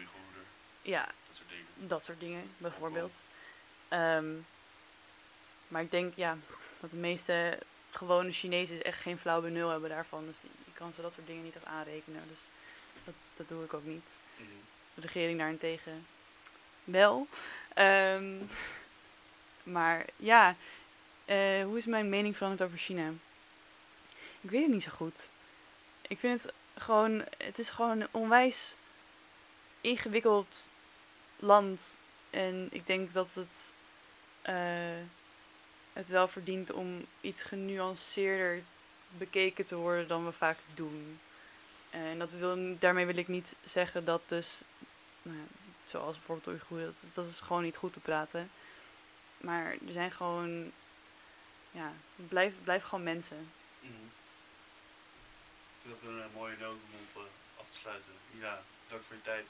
Ja, dat soort dingen. dat soort dingen bijvoorbeeld. Ehm, maar ik denk ja, dat de meeste gewone Chinezen echt geen flauw benul hebben daarvan. Dus je kan ze dat soort dingen niet echt aanrekenen. Dus dat, dat doe ik ook niet. Mhm. De regering daarentegen wel. Ehm, maar ja, eh, hoe is mijn mening veranderd over China? Ik weet het niet zo goed. Ik vind het gewoon, het is gewoon een onwijs ingewikkeld land. En ik denk dat het eh, het wel verdient om iets genuanceerder bekeken te worden dan we vaak doen. Eh, En dat wil, daarmee wil ik niet zeggen dat dus, nou, ja, zoals bijvoorbeeld Oeigoeren, dat, dat is gewoon niet goed te praten. Maar er zijn gewoon, ja, blijf, blijf gewoon mensen. Mhm. Ik vind dat een eh, mooie noot om op af te sluiten. Ja, dank voor je tijd.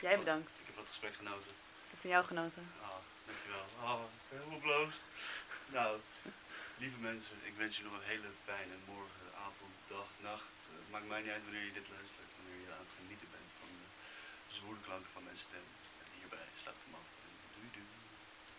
Jij bedankt. Ik heb van het gesprek genoten. Ik heb van jou genoten. Ah, dankjewel. Ah, ik ben helemaal bloos. Nou, lieve mensen, ik wens je nog een hele fijne morgen, avond, dag, nacht. Eh, Het maakt mij niet uit wanneer je dit luistert, wanneer je aan het genieten bent van de zwoele klanken van mijn stem. En hierbij sluit ik